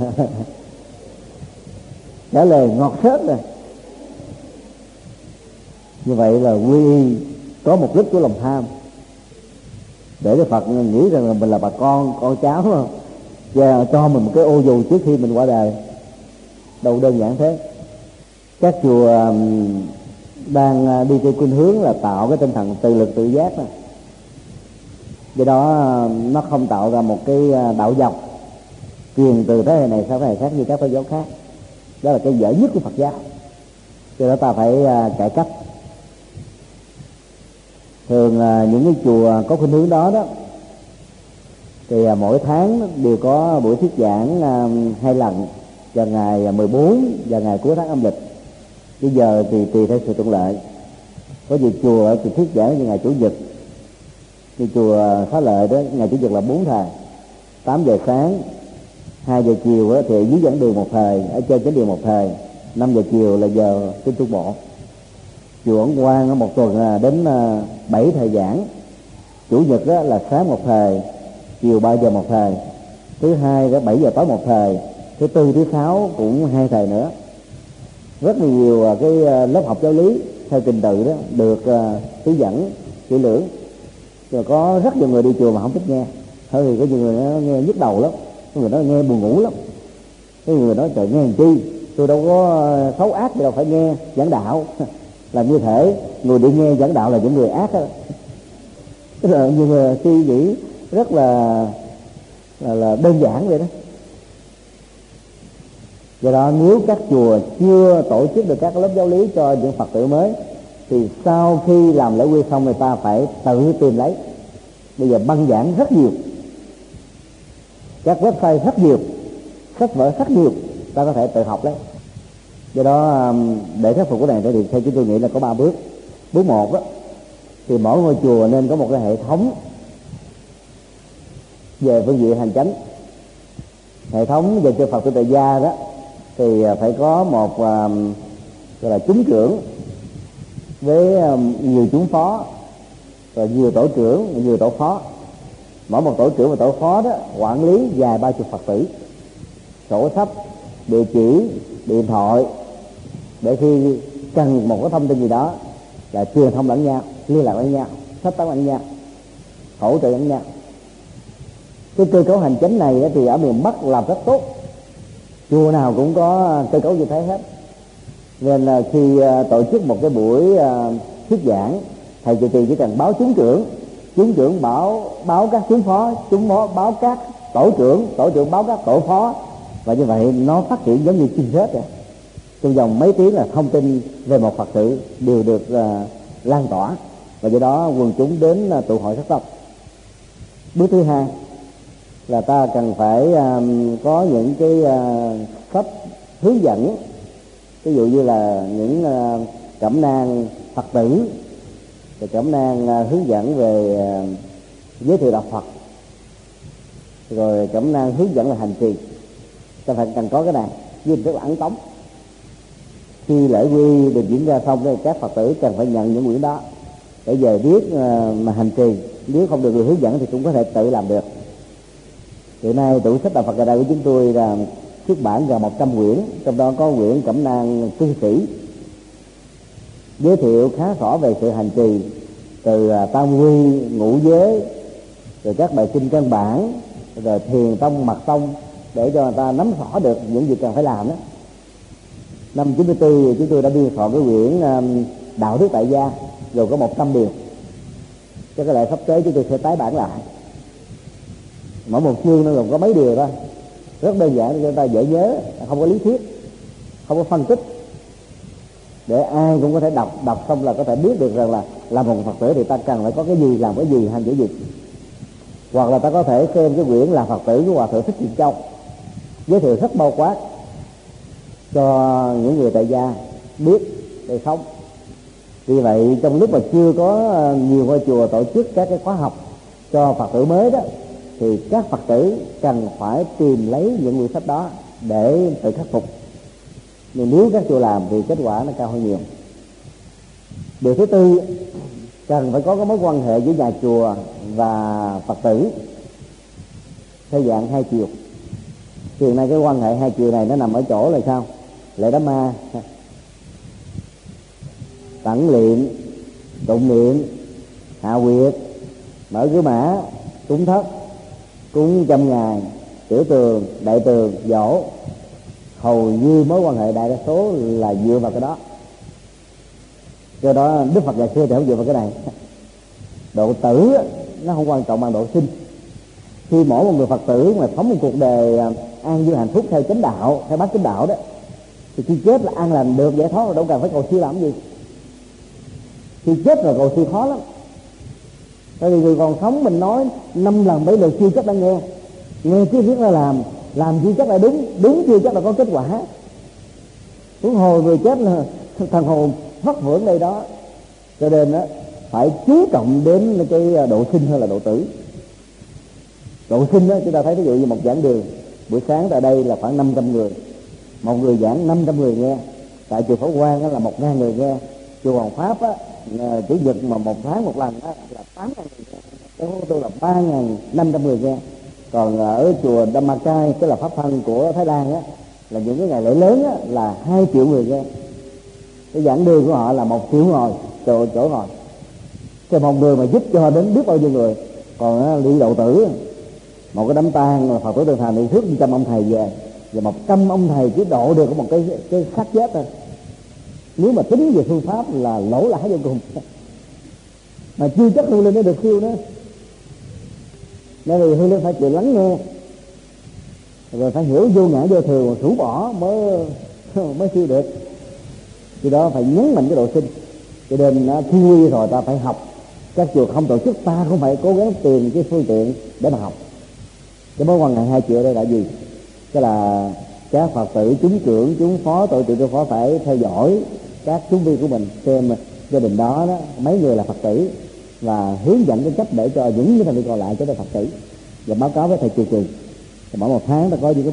trả lời ngọt hết rồi như vậy là quy có mục đích của lòng tham. Để cho phật nghĩ rằng là mình là bà con con cháu không và cho mình một cái ô dù trước khi mình qua đời. Đâu đơn giản thế. Các chùa đang à, đi theo khuynh hướng là tạo cái tinh thần tự lực tự giác đó. do đó à, nó không tạo ra một cái à, đạo dọc truyền từ thế hệ này sang thế hệ khác như các tôn giáo khác. Đó là cái dở nhất của phật giáo. Cho đó ta phải cải cách. Thường những cái chùa có khuynh hướng đó đó, thì mỗi tháng đều có buổi thuyết giảng hai lần, vào ngày 14 và ngày cuối tháng âm lịch bây giờ thì tùy theo sự thuận lợi. Có nhiều chùa thì thuyết giảng như ngày chủ nhật. Như chùa Phá lợi đó ngày chủ nhật là bốn thời 8 giờ sáng 2 giờ chiều đó, thì dưới dẫn đường một thời ở trên chánh đường một thời. 5 giờ chiều là giờ kinh tu bộ. Chùa ấn quang một tuần à, đến à, 7 thời giảng. Chủ nhật đó là sáng một thời chiều 3 giờ một thời. Thứ hai đó 7 giờ tối một thời. Thứ tư thứ sáu cũng hai thời nữa rất là nhiều à, cái à, lớp học giáo lý theo trình tự đó được à, hướng dẫn kỹ lưỡng. Rồi có rất nhiều người đi chùa mà không thích nghe. Thôi thì có nhiều người nó nghe nhức đầu lắm có người nói nghe buồn ngủ lắm. Có người nói trời nghe làm chi? Tôi đâu có xấu ác gì đâu phải nghe giảng đạo. Là như thể người đi nghe giảng đạo là những người ác đó tức là nhiều người suy nghĩ rất là là, là đơn giản vậy đó do đó nếu các chùa chưa tổ chức được các lớp giáo lý cho những phật tử mới thì sau khi làm lễ quy xong người ta phải tự tìm lấy. Bây giờ băng giảng rất nhiều các website rất nhiều sách vở rất nhiều ta có thể tự học đấy do đó để khắc phục cái này thì theo chúng tôi nghĩ là có ba bước. Bước một đó, thì mỗi ngôi chùa nên có một cái hệ thống về phương diện hành chánh. Hệ thống về cho phật tử tại gia đó thì à, phải có một à, gọi là chúng trưởng với à, nhiều chúng phó, rồi nhiều tổ trưởng, nhiều tổ phó. Mỗi một tổ trưởng và tổ phó đó quản lý vài ba chục phật tử sổ sách, địa chỉ, điện thoại, để khi cần một cái thông tin gì đó là truyền thông lẫn nhau, liên lạc lẫn nhau, sách tán lẫn nhau, hỗ trợ lẫn nhau. Cái cơ cấu hành chính này thì ở miền bắc làm rất tốt chùa nào cũng có à, cơ cấu như thế hết. Nên là khi à, tổ chức một cái buổi à, thuyết giảng thầy trụ trì chỉ cần báo chúng trưởng. Chúng trưởng báo báo các chúng phó chúng phó báo các tổ trưởng tổ trưởng báo các tổ phó. Và như vậy nó phát triển giống như chim rết rồi trong vòng mấy tiếng là thông tin về một phật tử đều được uh, lan tỏa. Và do đó quần chúng đến uh, tụ hội sắc tộc bước thứ hai là ta cần phải um, có những cái à, uh, sách hướng dẫn. Ví dụ như là những uh, cẩm nang phật tử rồi cẩm nang uh, hướng dẫn về uh, giới thiệu đạo phật. Rồi cẩm nang hướng dẫn là hành trì. Ta phải cần có cái này như rất là ấn tống. Khi lễ quy được diễn ra xong thì các phật tử cần phải nhận những quyển đó để về biết uh, mà hành trì. Nếu không được người hướng dẫn thì cũng có thể tự làm được hiện nay tủ sách đạo Phật Đà của chúng tôi là xuất bản gần 100 quyển, trong đó có quyển cẩm nang cư sĩ. Giới thiệu khá rõ về sự hành trì từ à, tam quy, ngũ giới, rồi các bài kinh căn bản, rồi thiền tông mật tông, để cho người ta nắm rõ được những việc cần phải làm đó. Năm 94 chúng tôi đã biên soạn cái quyển à, đạo đức tại gia rồi có 100 điều. Cho cái lại sắp tới chúng tôi sẽ tái bản lại mỗi một chương nó gồm có mấy điều thôi rất đơn giản để cho người ta dễ nhớ, không có lý thuyết, không có phân tích. Để ai cũng có thể đọc đọc xong là có thể biết được rằng là làm một phật tử thì ta cần phải có cái gì, làm cái gì, hành cái gì. Hoặc là ta có thể xem cái quyển là phật tử của hòa thượng thích thiện châu, giới thiệu rất bao quát cho những người tại gia biết để sống. Vì vậy, trong lúc mà chưa có nhiều ngôi chùa tổ chức các cái khóa học cho phật tử mới đó thì các phật tử cần phải tìm lấy những quyển sách đó để tự khắc phục. Nhưng nếu các chùa làm thì kết quả nó cao hơn nhiều. Điều thứ tư, cần phải có cái mối quan hệ giữa nhà chùa và phật tử theo dạng hai chiều. Hiện nay cái quan hệ hai chiều này nó nằm ở chỗ là sao? Lễ đám ma. Tẩn luyện, tụng niệm, hạ quyệt mở cửa mã cúng thất cúng trăm ngày, tiểu tường, đại tường, dỗ. Hầu như mối quan hệ đại đa số là dựa vào cái đó. Do đó, đức phật ngày xưa thì không dựa vào cái này. Độ tử nó không quan trọng bằng độ sinh. Khi mỗi một người phật tử mà sống một cuộc đời à, an vui hạnh phúc theo chánh đạo, theo bát chánh đạo đó, thì khi chết là an lành được, giải thoát rồi đâu cần phải cầu siêu làm gì. Khi chết rồi cầu siêu khó lắm tại vì người còn sống mình nói năm lần bảy lượt chưa chắc đã nghe. Nghe chưa biết là làm làm chưa chắc là đúng đúng chưa chắc là có kết quả. Huống hồ người chết là thằng hồn vất vưởng đây đó. Cho nên đó phải chú trọng đến cái độ sinh hơn là độ tử. Độ sinh đó chúng ta thấy ví dụ như một giảng đường. Buổi sáng tại đây là khoảng 500 người. Một người giảng 500 người nghe. Tại chùa Phổ Quang là một ngàn người nghe. Chùa Hoàng Pháp á, Ờ, chủ nhật mà một tháng một lần á, là tám ngàn người cái ô tô là ba ngàn năm trăm người nghe còn ờ, ở chùa Dhammakai tức là pháp thân của Thái Lan á là những cái ngày lễ lớn á, là hai triệu người nghe. Cái giảng đường của họ là một triệu ngồi chỗ chỗ ngồi. Cái một người mà giúp cho đến biết bao nhiêu người. Còn ờ, á, đi đậu tử một cái đám tang là phật tử đường thành thì thước trăm ông thầy về và một trăm ông thầy chỉ độ được một cái cái khắc chết thôi nếu mà tính về phương pháp là lỗ lã vô cùng. Mà chưa chắc hương linh nó được siêu nữa. Nên vì hương linh phải chịu lắng nghe. Rồi phải hiểu vô ngã vô thường rũ bỏ mới mới siêu được. Thì đó phải nhấn mạnh cái độ sinh. Cho nên thi quy rồi ta phải học. Các chùa không tổ chức, ta không phải cố gắng tìm cái phương tiện để mà học. Cái mối quan hệ hai triệu đây là gì? Cái là các phật tử chúng trưởng chúng phó tội trưởng phó phải theo dõi các chúng viên của mình xem gia đình đó đó, mấy người là phật tử và hướng dẫn cái cách để cho những cái thành viên còn lại trở thành phật tử. Và báo cáo với thầy trụ trì mỗi một tháng ta có những cái